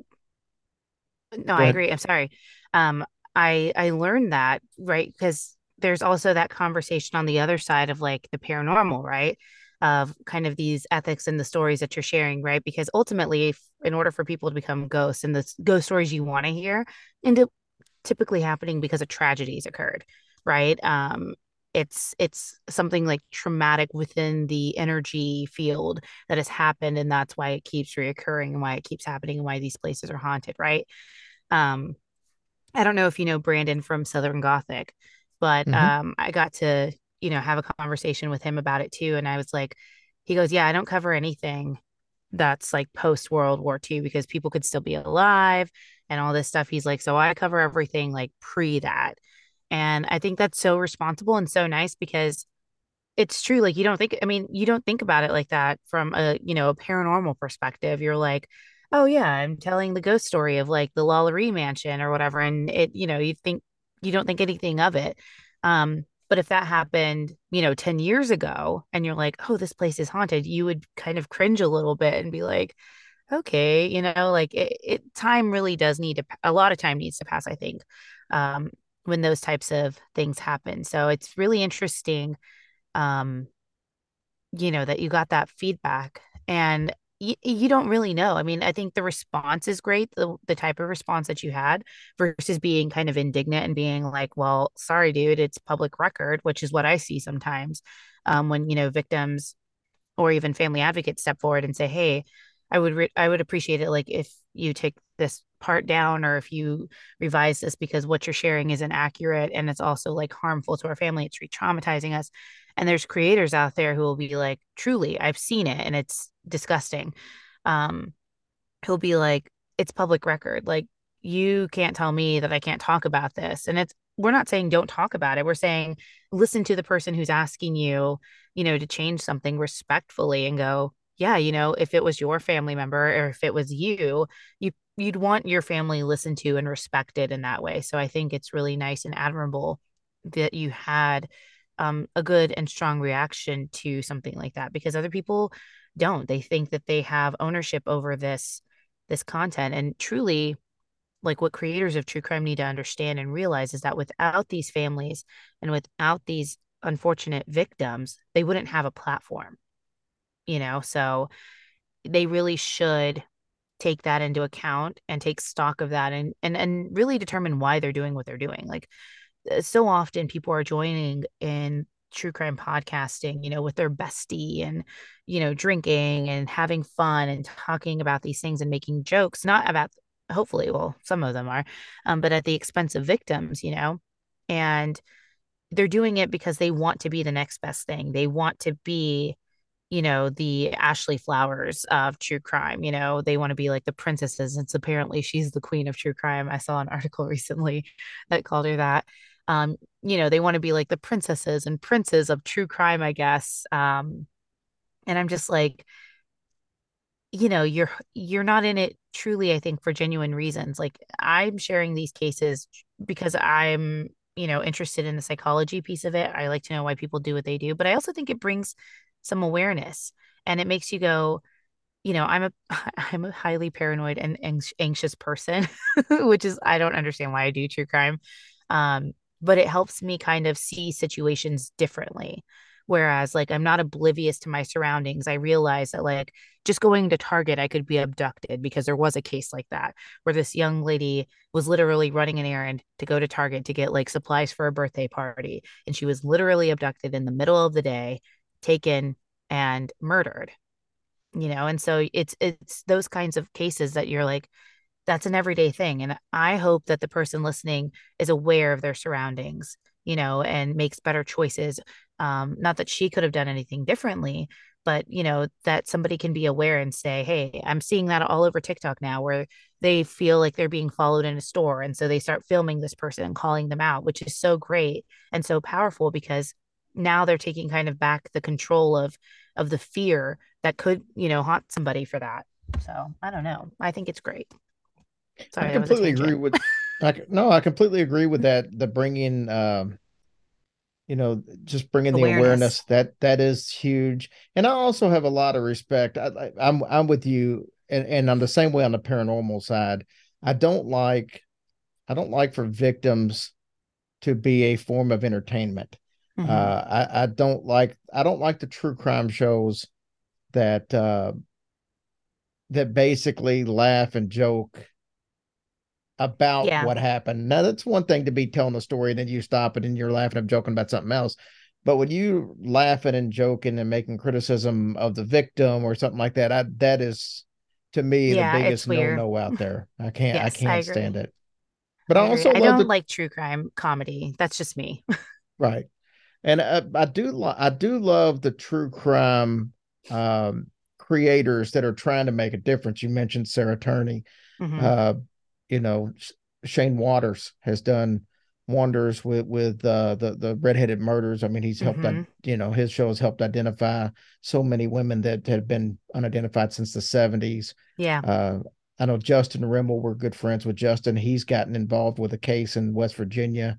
no, I agree. I'm sorry. Um, I I learned that right because there's also that conversation on the other side of like the paranormal, right? Of kind of these ethics and the stories that you're sharing, right? Because ultimately, if, in order for people to become ghosts and the ghost stories you want to hear, end up typically happening because of tragedies occurred, right? Um, it's it's something like traumatic within the energy field that has happened, and that's why it keeps reoccurring and why it keeps happening and why these places are haunted, right? Um, I don't know if you know Brandon from Southern Gothic, but Mhm. um, I got to, you know, have a conversation with him about it too. And I was like, he goes, Yeah, I don't cover anything that's like post World War II because people could still be alive and all this stuff. He's like, So I cover everything like pre that. And I think that's so responsible and so nice because it's true. Like you don't think, I mean, you don't think about it like that from a, you know, a paranormal perspective. You're like, oh yeah, I'm telling the ghost story of like the Lalaurie mansion or whatever. And it, you know, you think you don't think anything of it. Um, but if that happened, you know, 10 years ago and you're like, oh, this place is haunted, you would kind of cringe a little bit and be like, okay, you know, like it, it time really does need to a lot of time needs to pass, I think, um, when those types of things happen. So it's really interesting, um, you know, that you got that feedback and you, you don't really know. I mean, I think the response is great, the the type of response that you had versus being kind of indignant and being like, well, sorry, dude, it's public record, which is what I see sometimes um, when, you know, victims or even family advocates step forward and say, hey, I would re- I would appreciate it like if you take this part down or if you revise this because what you're sharing isn't accurate and it's also like harmful to our family it's re-traumatizing us and there's creators out there who will be like truly I've seen it and it's disgusting. Um who'll be like it's public record. Like you can't tell me that I can't talk about this. And it's we're not saying don't talk about it. We're saying listen to the person who's asking you you know to change something respectfully and go yeah, you know, if it was your family member or if it was you, you you'd want your family listened to and respected in that way. So I think it's really nice and admirable that you had um, a good and strong reaction to something like that because other people don't. They think that they have ownership over this this content. And truly like what creators of true crime need to understand and realize is that without these families and without these unfortunate victims, they wouldn't have a platform you know? So they really should take that into account and take stock of that and and and really determine why they're doing what they're doing. Like so often people are joining in true crime podcasting you know with their bestie and you know drinking and having fun and talking about these things and making jokes not about hopefully well some of them are um, but at the expense of victims you know and they're doing it because they want to be the next best thing they want to be you know, the Ashley Flowers of true crime. You know, they want to be like the princesses. It's apparently she's the queen of true crime. I saw an article recently that called her that. Um, you know, they want to be like the princesses and princes of true crime, I guess. Um, and I'm just like, you know, you're you're not in it truly, I think, for genuine reasons. Like I'm sharing these cases because I'm you know interested in the psychology piece of it i like to know why people do what they do but i also think it brings some awareness and it makes you go you know i'm a i'm a highly paranoid and anxious person which is i don't understand why i do true crime um but it helps me kind of see situations differently. Whereas like i'm not oblivious to my surroundings i realize that like just going to target i could be abducted because there was a case like that where this young lady was literally running an errand to go to target to get like supplies for a birthday party and she was literally abducted in the middle of the day taken and murdered you know? And so it's it's those kinds of cases that you're like that's an everyday thing and i hope that the person listening is aware of their surroundings you know and makes better choices. Um not that she could have done anything differently but you know that somebody can be aware and say hey i'm seeing that all over tiktok now where they feel like they're being followed in a store and so they start filming this person and calling them out which is so great and so powerful because now they're taking kind of back the control of of the fear that could you know haunt somebody for that. So i don't know. I think it's great Sorry, i completely agree with I, no i completely agree with that the bringing um you know just bringing awareness. the awareness that that is huge and i also have a lot of respect I, I, i'm i'm with you and, and i'm the same way on the paranormal side i don't like i don't like for victims to be a form of entertainment Mm-hmm. Uh, I, I don't like I don't like the true crime shows that uh, that basically laugh and joke about yeah. what happened. Now that's one thing to be telling the story and then you stop it and you're laughing and joking about something else. But when you laughing and joking and making criticism of the victim or something like that, I, that is to me yeah, the biggest no no out there. I can't yes, I can't I stand it. But I, I also I don't the... like true crime comedy. That's just me. right and uh, I do lo- I do love the true crime um, creators that are trying to make a difference. You mentioned Sarah Turney, mm-hmm. uh, you know Shane Waters has done wonders with with uh, the the redheaded murders. I mean, he's helped mm-hmm. you know his show has helped identify so many women that had been unidentified since the seventies. Yeah. Uh, I know Justin Rimmel. We're good friends with Justin. He's gotten involved with a case in West Virginia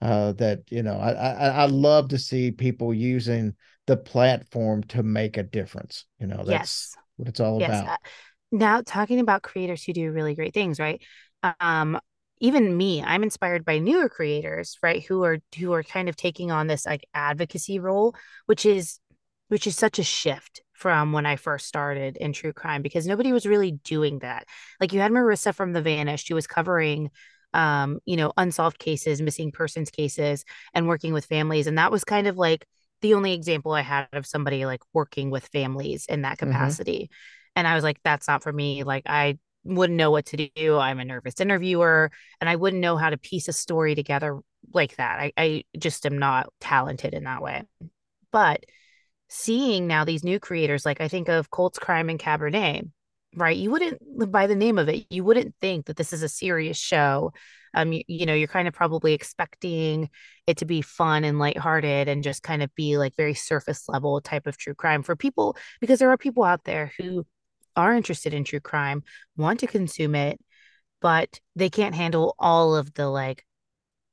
uh, that you know I, I, I love to see people using the platform to make a difference. You know, that's yes. what it's all yes. about. now talking about creators who do really great things, right? Um, even me, I'm inspired by newer creators, right? Who are who are kind of taking on this like advocacy role, which is which is such a shift from when I first started in true crime because nobody was really doing that. Like you had Marissa from The Vanished who was covering um, you know, unsolved cases, missing persons cases and working with families and that was kind of like the only example I had of somebody like working with families in that Mm-hmm. capacity. And I was like that's not for me. Like I wouldn't know what to do. I'm a nervous interviewer and I wouldn't know how to piece a story together like that. I, I just am not talented in that way. But seeing now these new creators, like I think of Cults Crime and Cabernet, right? You wouldn't, by the name of it, you wouldn't think that this is a serious show. Um, you, you know, you're kind of probably expecting it to be fun and lighthearted and just kind of be like very surface level type of true crime for people, because there are people out there who are interested in true crime, want to consume it, but they can't handle all of the like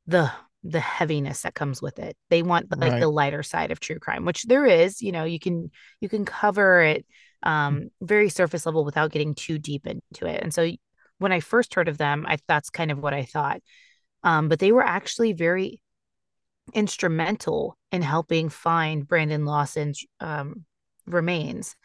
the the heaviness that comes with it. They want like Right. the lighter side of true crime, which there is, you know, you can you can cover it um very surface level without getting too deep into it. And so when I first heard of them, I that's kind of what I thought. Um but they were actually very instrumental in helping find Brandon Lawson's um remains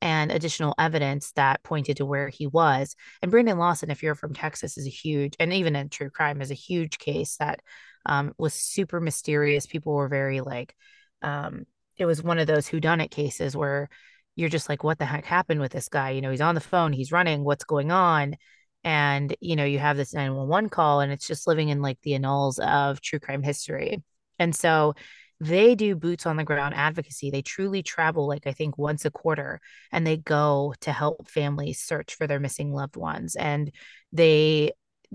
and additional evidence that pointed to where he was. And Brandon Lawson, if you're from Texas, is a huge, and even in true crime, is a huge case that um, was super mysterious. People were very like, um, it was one of those whodunit cases where you're just like, what the heck happened with this guy? You know, he's on the phone, he's running, what's going on? And, you know, you have this 911 call and it's just living in like the annals of true crime history. And so they do boots on the ground advocacy. They truly travel, like I think once a quarter, and they go to help families search for their missing loved ones. And they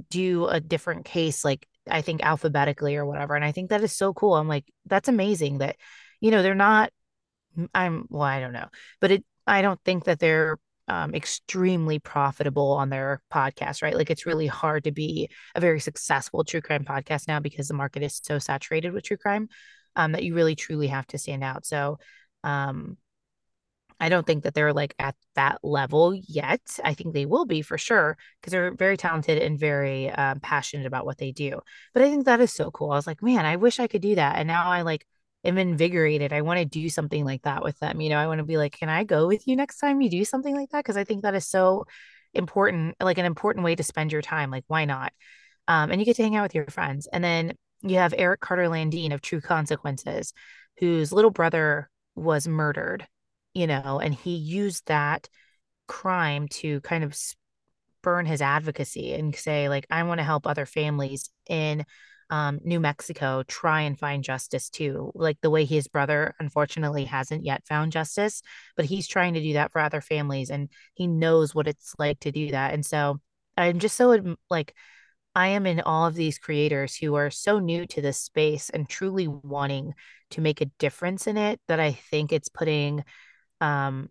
do a different case, like I think alphabetically or whatever. And I think that is so cool. I'm like, that's amazing that, you know, they're not, I'm, well, I don't know, but it, I don't think that they're um, extremely profitable on their podcast, right? Like it's really hard to be a very successful true crime podcast now because the market is so saturated with true crime um, that you really truly have to stand out. So, um, I don't think that they're like at that level yet. I think they will be for sure because they're very talented and very um, passionate about what they do. But I think that is so cool. I was like, man, I wish I could do that. And now I like am invigorated. I want to do something like that with them. You know, I want to be like, can I go with you next time you do something like that? Because I think that is so important, like an important way to spend your time. Like, why not? Um, and you get to hang out with your friends. And then you have Eric Carter Landine of True Consequences, whose little brother was murdered, you know, and he used that crime to kind of spurn his advocacy and say, like, I want to help other families in um, New Mexico try and find justice too. Like the way his brother unfortunately hasn't yet found justice, but he's trying to do that for other families and he knows what it's like to do that. And so I'm just so like, I am in all of these creators who are so new to this space and truly wanting to make a difference in it that I think it's putting um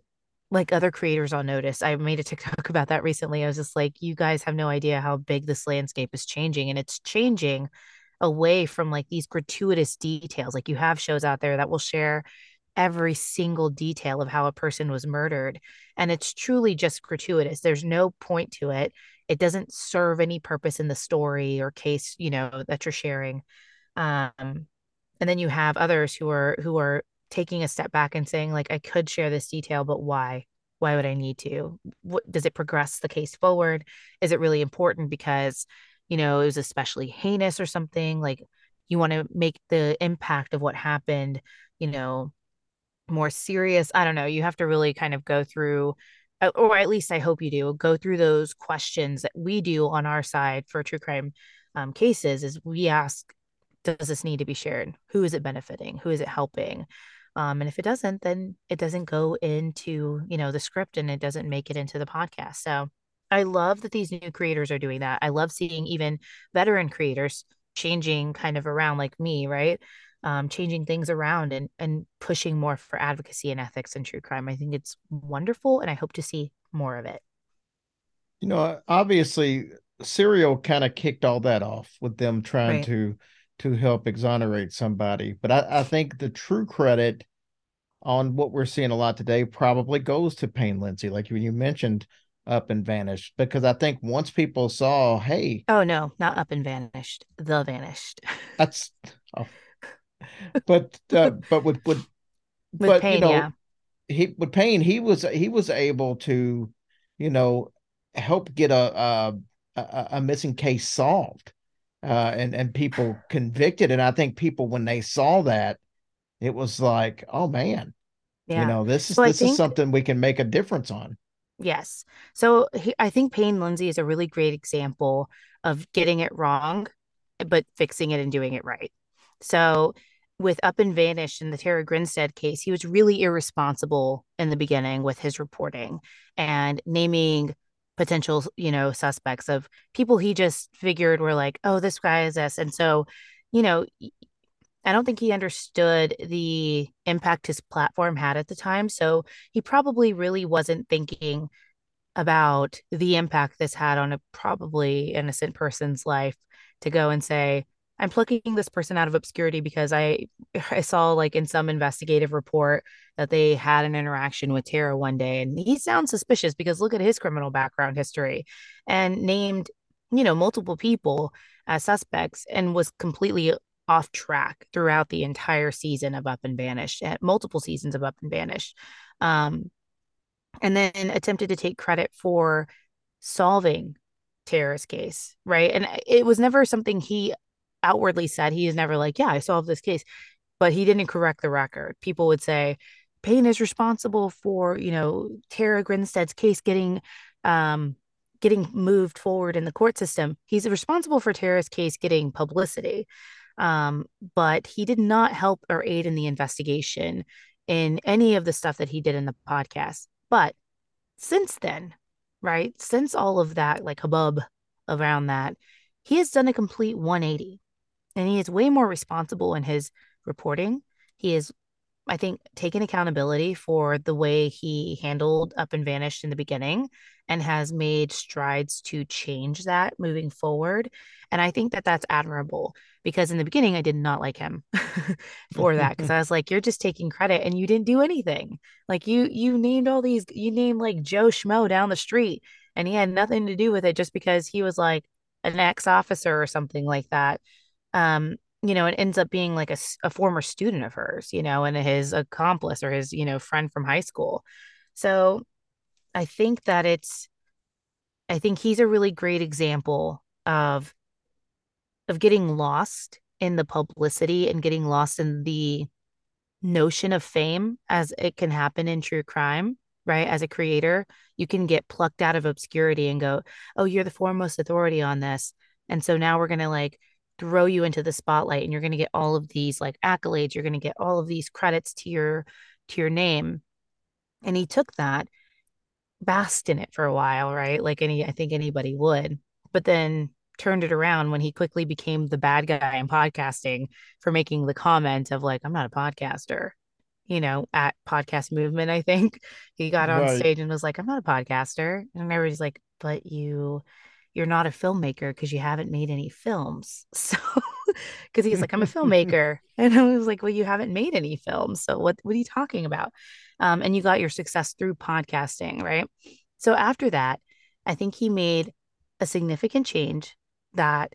like other creators on notice. I made a TikTok about that recently. I was just like, you guys have no idea how big this landscape is changing and it's changing away from like these gratuitous details. Like you have shows out there that will share every single detail of how a person was murdered and it's truly just gratuitous. There's no point to it. It doesn't serve any purpose in the story or case you know that you're sharing. Um and then you have others who are who are taking a step back and saying like i could share this detail but why? Why would i need to? What does it progress the case forward? Is it really important because you know it was especially heinous or something? Like you want to make the impact of what happened you know more serious i don't know you have to really kind of go through uh, or at least I hope you do, go through those questions that we do on our side for true crime um, cases. Is we ask, does this need to be shared? Who is it benefiting? Who is it helping? Um, and if it doesn't, then it doesn't go into you know the script and it doesn't make it into the podcast. So I love that these new creators are doing that. I love seeing even veteran creators changing kind of around like me, right? Um, changing things around and and pushing more for advocacy and ethics and true crime. I think it's wonderful, and I hope to see more of it. You know, obviously, Serial kind of kicked all that off with them trying Right. to to help exonerate somebody. But I, I think the true credit on what we're seeing a lot today probably goes to Payne Lindsay. Like when you mentioned, up and vanished because I think once people saw, hey, Oh no, not up and vanished. The vanished. that's oh. But uh, but with with With but Payne, you know yeah. he with Payne he was he was able to you know help get a a, a, missing case solved uh, and and people convicted and I think people when they saw that it was like oh man Yeah. you know this is So this think- is something we can make a difference on Yes. So he, I think Payne Lindsay is a really great example of getting it wrong, but fixing it and doing it right. So with Up and Vanished in the Tara Grinstead case, he was really irresponsible in the beginning with his reporting and naming potential, you know, suspects of people he just figured were like, oh, this guy is this. And so, you know, I don't think he understood the impact his platform had at the time. So he probably really wasn't thinking about the impact this had on a probably innocent person's life to go and say, I'm plucking this person out of obscurity because I I saw like in some investigative report that they had an interaction with Tara one day and he sounds suspicious because look at his criminal background history and named, you know, multiple people as suspects and was completely off track throughout the entire season of Up and Vanished, at multiple seasons of Up and Vanished. Um, and then attempted to take credit for solving Tara's case, right? And it was never something he outwardly said. He is never like, yeah, I solved this case, but he didn't correct the record. People would say, Payne is responsible for, you know, Tara Grinstead's case getting um getting moved forward in the court system. He's responsible for Tara's case getting publicity. Um, but he did not help or aid in the investigation in any of the stuff that he did in the podcast. But since then, right, since all of that like hubbub around that, he has done a complete 180 and he is way more responsible in his reporting. He is, I think, taken accountability for the way he handled Up and Vanished in the beginning and has made strides to change that moving forward. And I think that that's admirable because in the beginning, I did not like him for that because I was like, you're just taking credit and you didn't do anything. Like you, you named all these, you named like Joe Schmo down the street and he had nothing to do with it just because he was like an ex officer or something like that. Um, you know, it ends up being like a former student of hers, you know, and his accomplice or his, you know, friend from high school. So I think that it's, I think he's a really great example of, of getting lost in the publicity and getting lost in the notion of fame as it can happen in true crime, right? As a creator, you can get plucked out of obscurity and go, oh, you're the foremost authority on this. And so now we're going to like throw you into the spotlight and you're going to get all of these like accolades. You're going to get all of these credits to your, to your name. And he took that, basked in it for a while, right? Like any, I think anybody would, but then turned it around when he quickly became the bad guy in podcasting for making the comment of like, I'm not a podcaster, you know, at podcast movement, I think he got on Right. stage and was like, I'm not a podcaster. And everybody's like, but you, you're not a filmmaker because you haven't made any films. So, because he's like, I'm a filmmaker. And I was like, well, you haven't made any films. So what, what are you talking about? Um, and you got your success through podcasting, right? So after that, I think he made a significant change that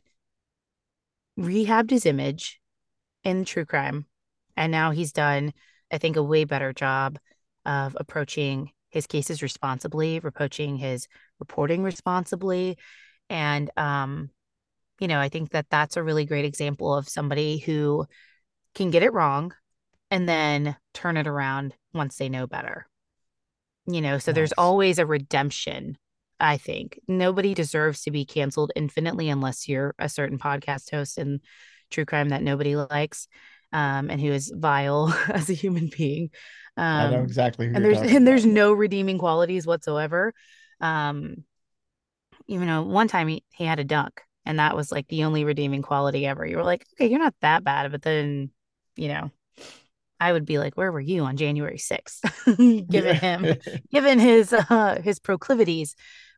rehabbed his image in true crime. And now he's done, I think, a way better job of approaching his cases responsibly, approaching his reporting responsibly. And, um, you know, I think that that's a really great example of somebody who can get it wrong and then turn it around once they know better. You know, so there's always a redemption I think nobody deserves to be canceled infinitely unless you're a certain podcast host in true crime that nobody likes, um, and who is vile as a human being. Um, I know exactly who and there's and there's no redeeming qualities whatsoever. Um, you know, one time he, he had a dunk, and that was like the only redeeming quality ever. You were like, okay, you're not that bad, but then, you know, I would be like, where were you on January 6th? given him given his uh his proclivities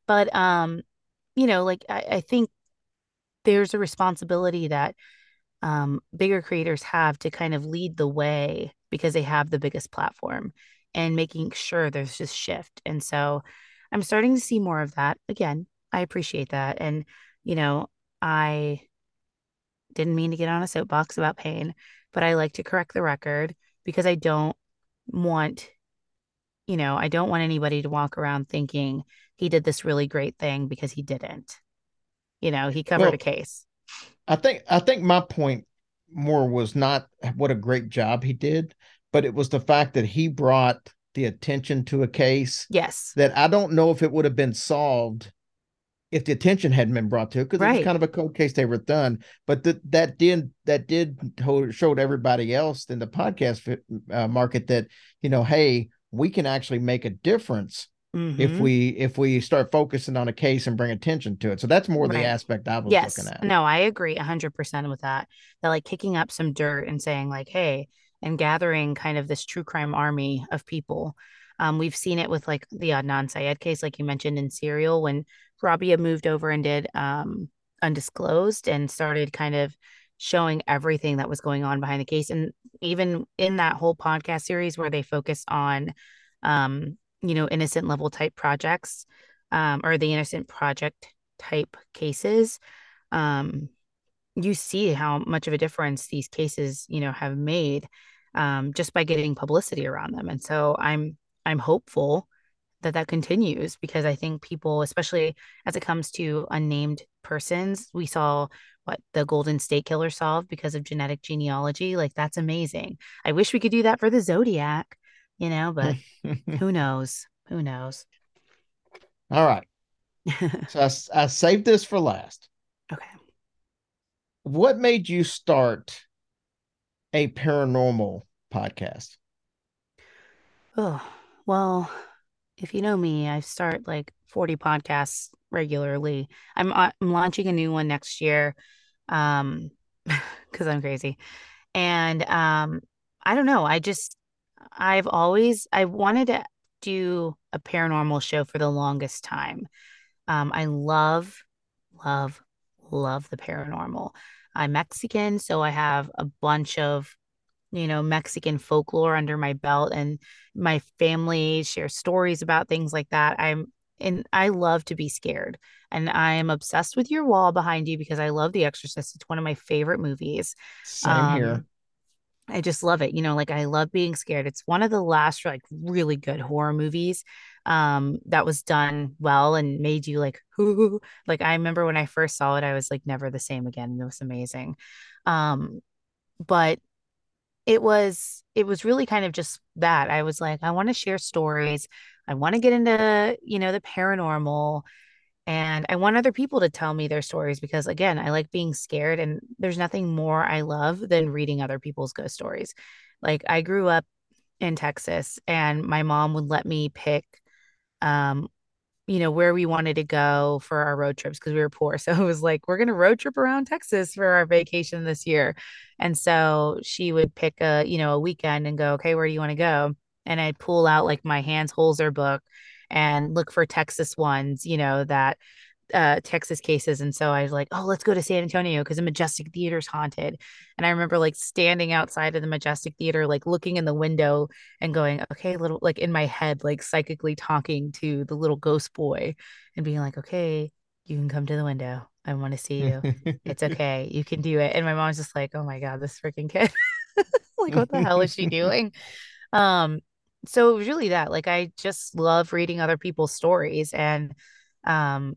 but um you know like I, I think there's a responsibility that um bigger creators have to kind of lead the way because they have the biggest platform and making sure there's just shift and so I'm starting to see more of that. Again, I appreciate that. And, you know, I didn't mean to get on a soapbox about Payne, but I like to correct the record because I don't want, you know, I don't want anybody to walk around thinking he did this really great thing because he didn't. You know, he covered Well, a case. I think I think my point more was not what a great job he did, but it was the fact that he brought the attention to a case Yes. that I don't know if it would have been solved if the attention hadn't been brought to it because it was kind of a cold case they were done. But that that did that did hold, showed everybody else in the podcast uh, market that you know, hey, we can actually make a difference if Mhm. we if we start focusing on a case and bring attention to it. So that's more Right. the aspect I was yes looking at. no i agree 100% with that that like kicking up some dirt and saying like hey and gathering kind of this true crime army of people um, we've seen it with like the adnan syed case like you mentioned in serial when rabia moved over and did um, undisclosed and started kind of showing everything that was going on behind the case. And even in that whole podcast series where they focus on um, you know innocent level type projects um, or the innocent project type cases um, you see how much of a difference these cases you know have made um, just by getting publicity around them. And so i'm i'm hopeful that that continues because i think people especially as it comes to unnamed persons we saw what the golden state killer solved because of genetic genealogy like that's amazing i wish we could do that for the zodiac you know but who knows who knows All right. So I saved this for last. okay What made you start a paranormal podcast? Oh, well, if you know me, I start like 40 podcasts regularly. I'm uh, I'm launching a new one next year um because I'm crazy. And um I don't know, I just I've always I wanted to do a paranormal show for the longest time. Um I love love love the paranormal. I'm Mexican, so I have a bunch of you know, Mexican folklore under my belt and my family shares stories about things like that. I'm and I love to be scared. And I'm obsessed with your wall behind you because I love The Exorcist. It's one of my favorite movies. Same here. Um, I just love it. You know, like I love being scared. It's one of the last like really good horror movies um that was done well and made you like whoo like I remember when I first saw it I was like never the same again. It was amazing. Um but it was it was really kind of just that. I was like I want to share stories. I want to get into, you know, the paranormal and I want other people to tell me their stories because, again, I like being scared, and there's nothing more I love than reading other people's ghost stories. Like, I grew up in Texas, and my mom would let me pick, um, you know, where we wanted to go for our road trips because we were poor. So it was like, we're going to road trip around Texas for our vacation this year. And so she would pick a, you know, a weekend and go, okay, where do you want to go? And I'd pull out like my Hans Holzer book and look for Texas ones, you know, that uh Texas cases. And so I was like, oh, let's go to San Antonio because the Majestic Theater's haunted. And I remember like standing outside of the Majestic Theater, like looking in the window and going, okay, little like in my head, like psychically talking to the little ghost boy and being like, okay, you can come to the window. I want to see you. It's okay. You can do it. And my mom's just like, oh my God, this freaking kid. like, what the hell is she doing? Um, so it was really that. Like, I just love reading other people's stories, and um,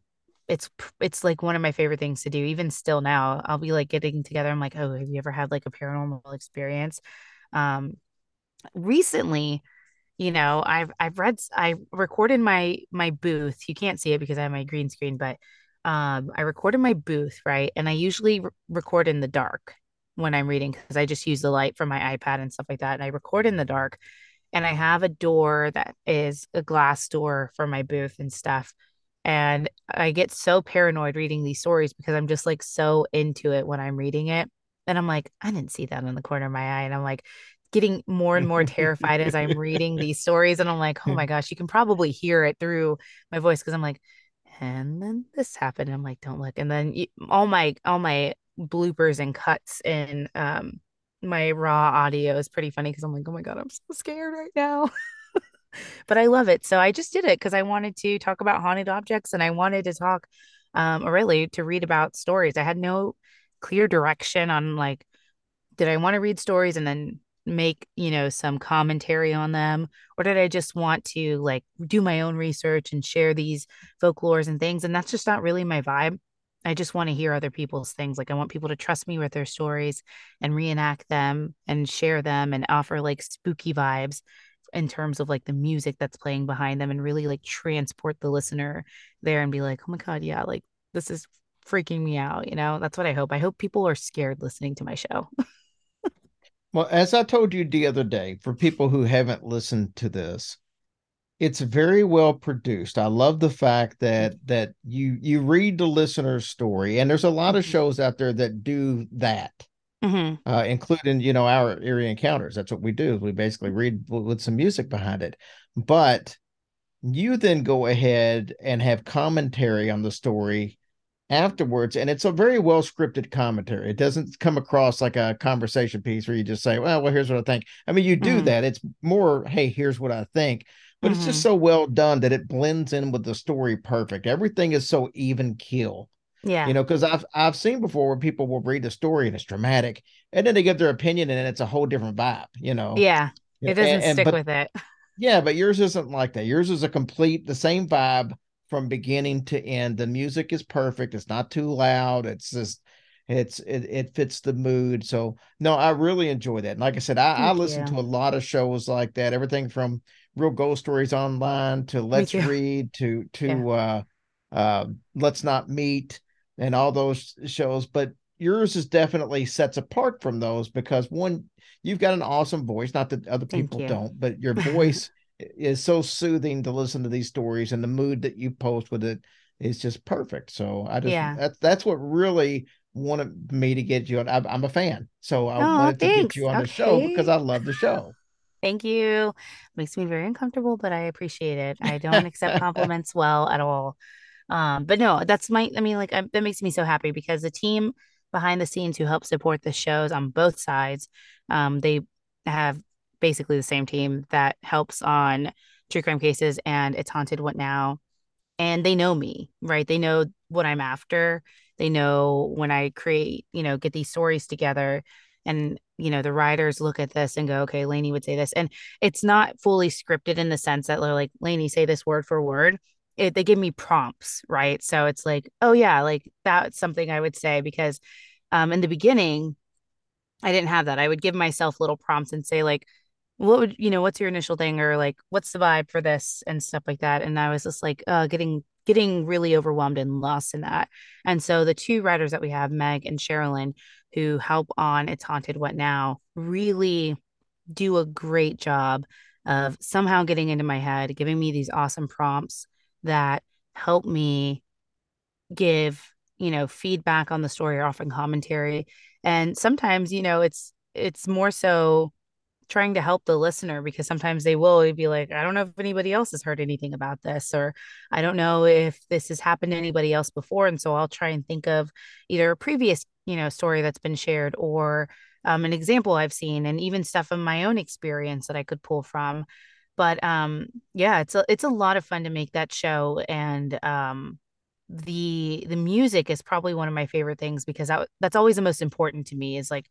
it's it's like one of my favorite things to do. Even still now, I'll be like getting together. I'm like, oh, have you ever had like a paranormal experience? Um, recently, you know, I've I've read I recorded my my booth. You can't see it because I have my green screen, but um, I recorded my booth right, and I usually re- record in the dark when I'm reading because I just use the light from my iPad and stuff like that. And I record in the dark and I have a door that is a glass door for my booth and stuff. And I get so paranoid reading these stories because I'm just like so into it when I'm reading it. And I'm like, I didn't see that in the corner of my eye. And I'm like getting more and more terrified as I'm reading these stories. And I'm like, oh my gosh, you can probably hear it through my voice because I'm like, and then this happened. And I'm like, don't look. And then you, all my all my bloopers and cuts in um my raw audio is pretty funny because I'm like, oh my god, I'm so scared right now. but I love it. So I just did it because I wanted to talk about haunted objects and I wanted to talk, um, or really to read about stories. I had no clear direction on like, did I want to read stories and then make, you know, some commentary on them? Or did I just want to like do my own research and share these folklores and things? And that's just not really my vibe. I just want to hear other people's things. Like I want people to trust me with their stories and reenact them and share them and offer like spooky vibes in terms of like the music that's playing behind them and really like transport the listener there and be like, oh my God, yeah, like this is freaking me out. You know, that's what I hope. I hope people are scared listening to my show. well, as I told you the other day, for people who haven't listened to this, it's very well produced. I love the fact that that you you read the listener's story, and there's a lot of mm-hmm. shows out there that do that, mm-hmm. uh, including you know our eerie encounters. That's what we do. We basically read with some music behind it, but you then go ahead and have commentary on the story afterwards and it's a very well scripted commentary it doesn't come across like a conversation piece where you just say well well here's what i think i mean you do mm-hmm. that it's more hey here's what i think but mm-hmm. it's just mm-hmm. so well done that it blends in with the story perfect. Everything is so even keel. Yeah. You know, because I've I've seen before where people will read a story and it's dramatic, and then they give their opinion and it's a whole different vibe, you know. Yeah. It doesn't and, and, stick but, with it. Yeah, but yours isn't like that. Yours is a complete the same vibe from beginning to end. The music is perfect. It's not too loud. It's just it's it, it fits the mood. So no, I really enjoy that. And like I said, I, I listen you. to a lot of shows like that. Everything from real ghost stories online to let's read to to yeah. uh uh let's not meet and all those shows but yours is definitely sets apart from those because one you've got an awesome voice not that other people don't but your voice is so soothing to listen to these stories and the mood that you post with it is just perfect so i just yeah. that's that's what really wanted me to get you on I, am a fan so i oh, wanted thanks. to get you on okay. the show because i love the show Thank you. Makes me very uncomfortable, but I appreciate it. I don't accept compliments well at all. Um, but no, that's my, I mean, like, I, that makes me so happy because the team behind the scenes who help support the shows on both sides, um, they have basically the same team that helps on true crime cases and it's haunted what now? And they know me right? They know what i'm after. They know when i create you know get these stories together and you know the writers look at this and go okay Lainey would say this. And it's not fully scripted in the sense that they're like Lainey say this word for word it, they give me prompts right? So it's like oh yeah like that's something I would say because um in the beginning I didn't have that. I would give myself little prompts and say like what would you know what's your initial thing? or like what's the vibe for this? and stuff like that. And I was just like uh getting getting really overwhelmed and lost in that. And so the two writers that we have Meg and Sherilyn who help on It's Haunted What Now really do a great job of somehow getting into my head, giving me these awesome prompts that help me give, you know, feedback on the story or often commentary. And sometimes, you know, it's it's more so trying to help the listener because sometimes they will be like, I don't know if anybody else has heard anything about this, or I don't know if this has happened to anybody else before. And so I'll try and think of either a previous, you know, story that's been shared or um, an example I've seen, and even stuff in my own experience that I could pull from. But um, yeah, it's a it's a lot of fun to make that show, and um, the the music is probably one of my favorite things because that, that's always the most important to me. Is like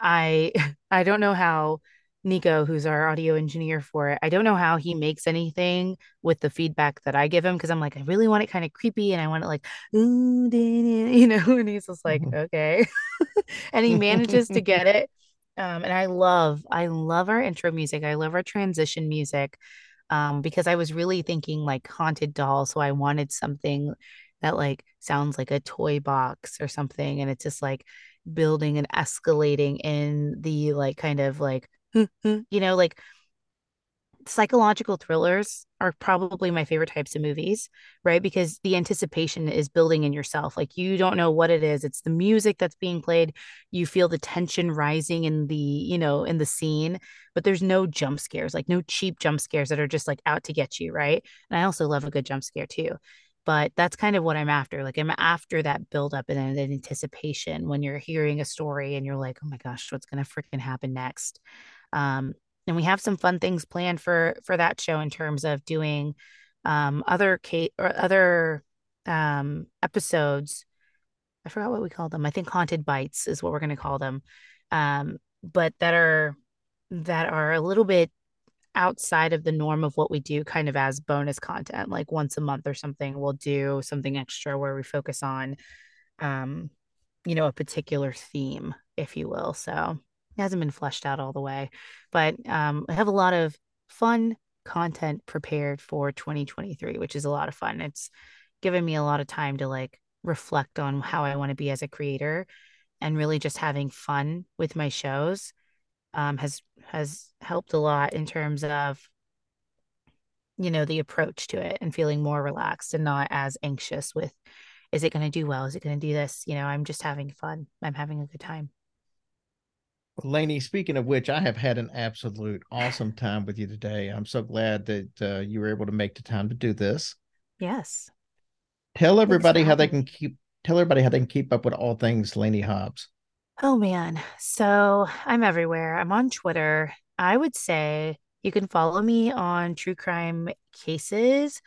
I I don't know how Nico, who's our audio engineer for it, I don't know how he makes anything with the feedback that I give him because I'm like, I really want it kind of creepy and I want it like, you know, and he's just like, okay. and he manages to get it. Um, and I love, I love our intro music. I love our transition music um, because I was really thinking like haunted doll. So I wanted something that like sounds like a toy box or something. And it's just like building and escalating in the like kind of like you know, like psychological thrillers are probably my favorite types of movies, right? Because the anticipation is building in yourself. Like you don't know what it is. It's the music that's being played. You feel the tension rising in the, you know, in the scene, but there's no jump scares, like no cheap jump scares that are just like out to get you, right? And I also love a good jump scare too. But that's kind of what I'm after. Like I'm after that buildup and then anticipation when you're hearing a story and you're like, oh my gosh, what's gonna freaking happen next? Um, and we have some fun things planned for for that show in terms of doing um other Kate or other um episodes. I forgot what we call them. I think haunted bites is what we're going to call them. Um but that are that are a little bit outside of the norm of what we do kind of as bonus content like once a month or something we'll do something extra where we focus on um you know a particular theme if you will. So hasn't been fleshed out all the way but um i have a lot of fun content prepared for 2023 which is a lot of fun. It's given me a lot of time to like reflect on how i want to be as a creator and really just having fun with my shows um, has has helped a lot in terms of you know the approach to it and feeling more relaxed and not as anxious with is it going to do well? Is it going to do this? You know i'm just having fun. I'm having a good time Lainey, speaking of which, I have had an absolute awesome time with you today. I'm so glad that uh, you were able to make the time to do this. yes Tell everybody how they can keep tell everybody how they can keep up with all things Laney Hobbs. Oh man. So I'm everywhere. I'm on Twitter. I would say you can follow me on True Crime Cases,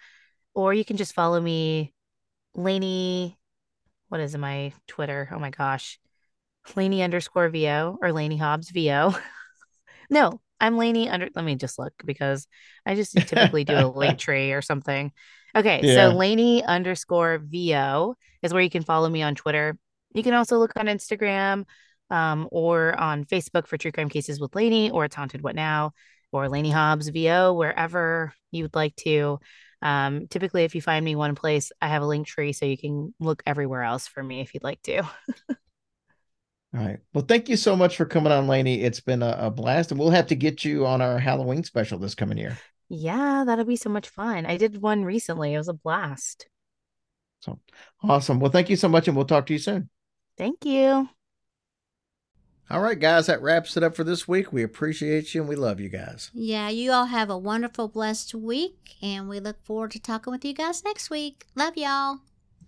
or you can just follow me, Laney. What is my Twitter? Oh my gosh. Lainey underscore VO or Laney Hobbs VO. no, I'm Laney under. Let me just look because I just typically do a link tree or something. Okay, Yeah. so Laney underscore VO is where you can follow me on Twitter. You can also look on Instagram um, or on Facebook for True Crime Cases with Lainey, or It's Haunted What Now, or Lainey Hobbs VO, wherever you would like to. Um, typically, if you find me one place, I have a link tree so you can look everywhere else for me if you'd like to. All right. Well, thank you so much for coming on, Lainey. It's been a, a blast, and we'll have to get you on our Halloween special this coming year. Yeah, that'll be so much fun. I did one recently, it was a blast. So awesome. Well, thank you so much, and we'll talk to you soon. Thank you. All right, guys, that wraps it up for this week. We appreciate you and we love you guys. Yeah, you all have a wonderful, blessed week, and we look forward to talking with you guys next week. Love y'all.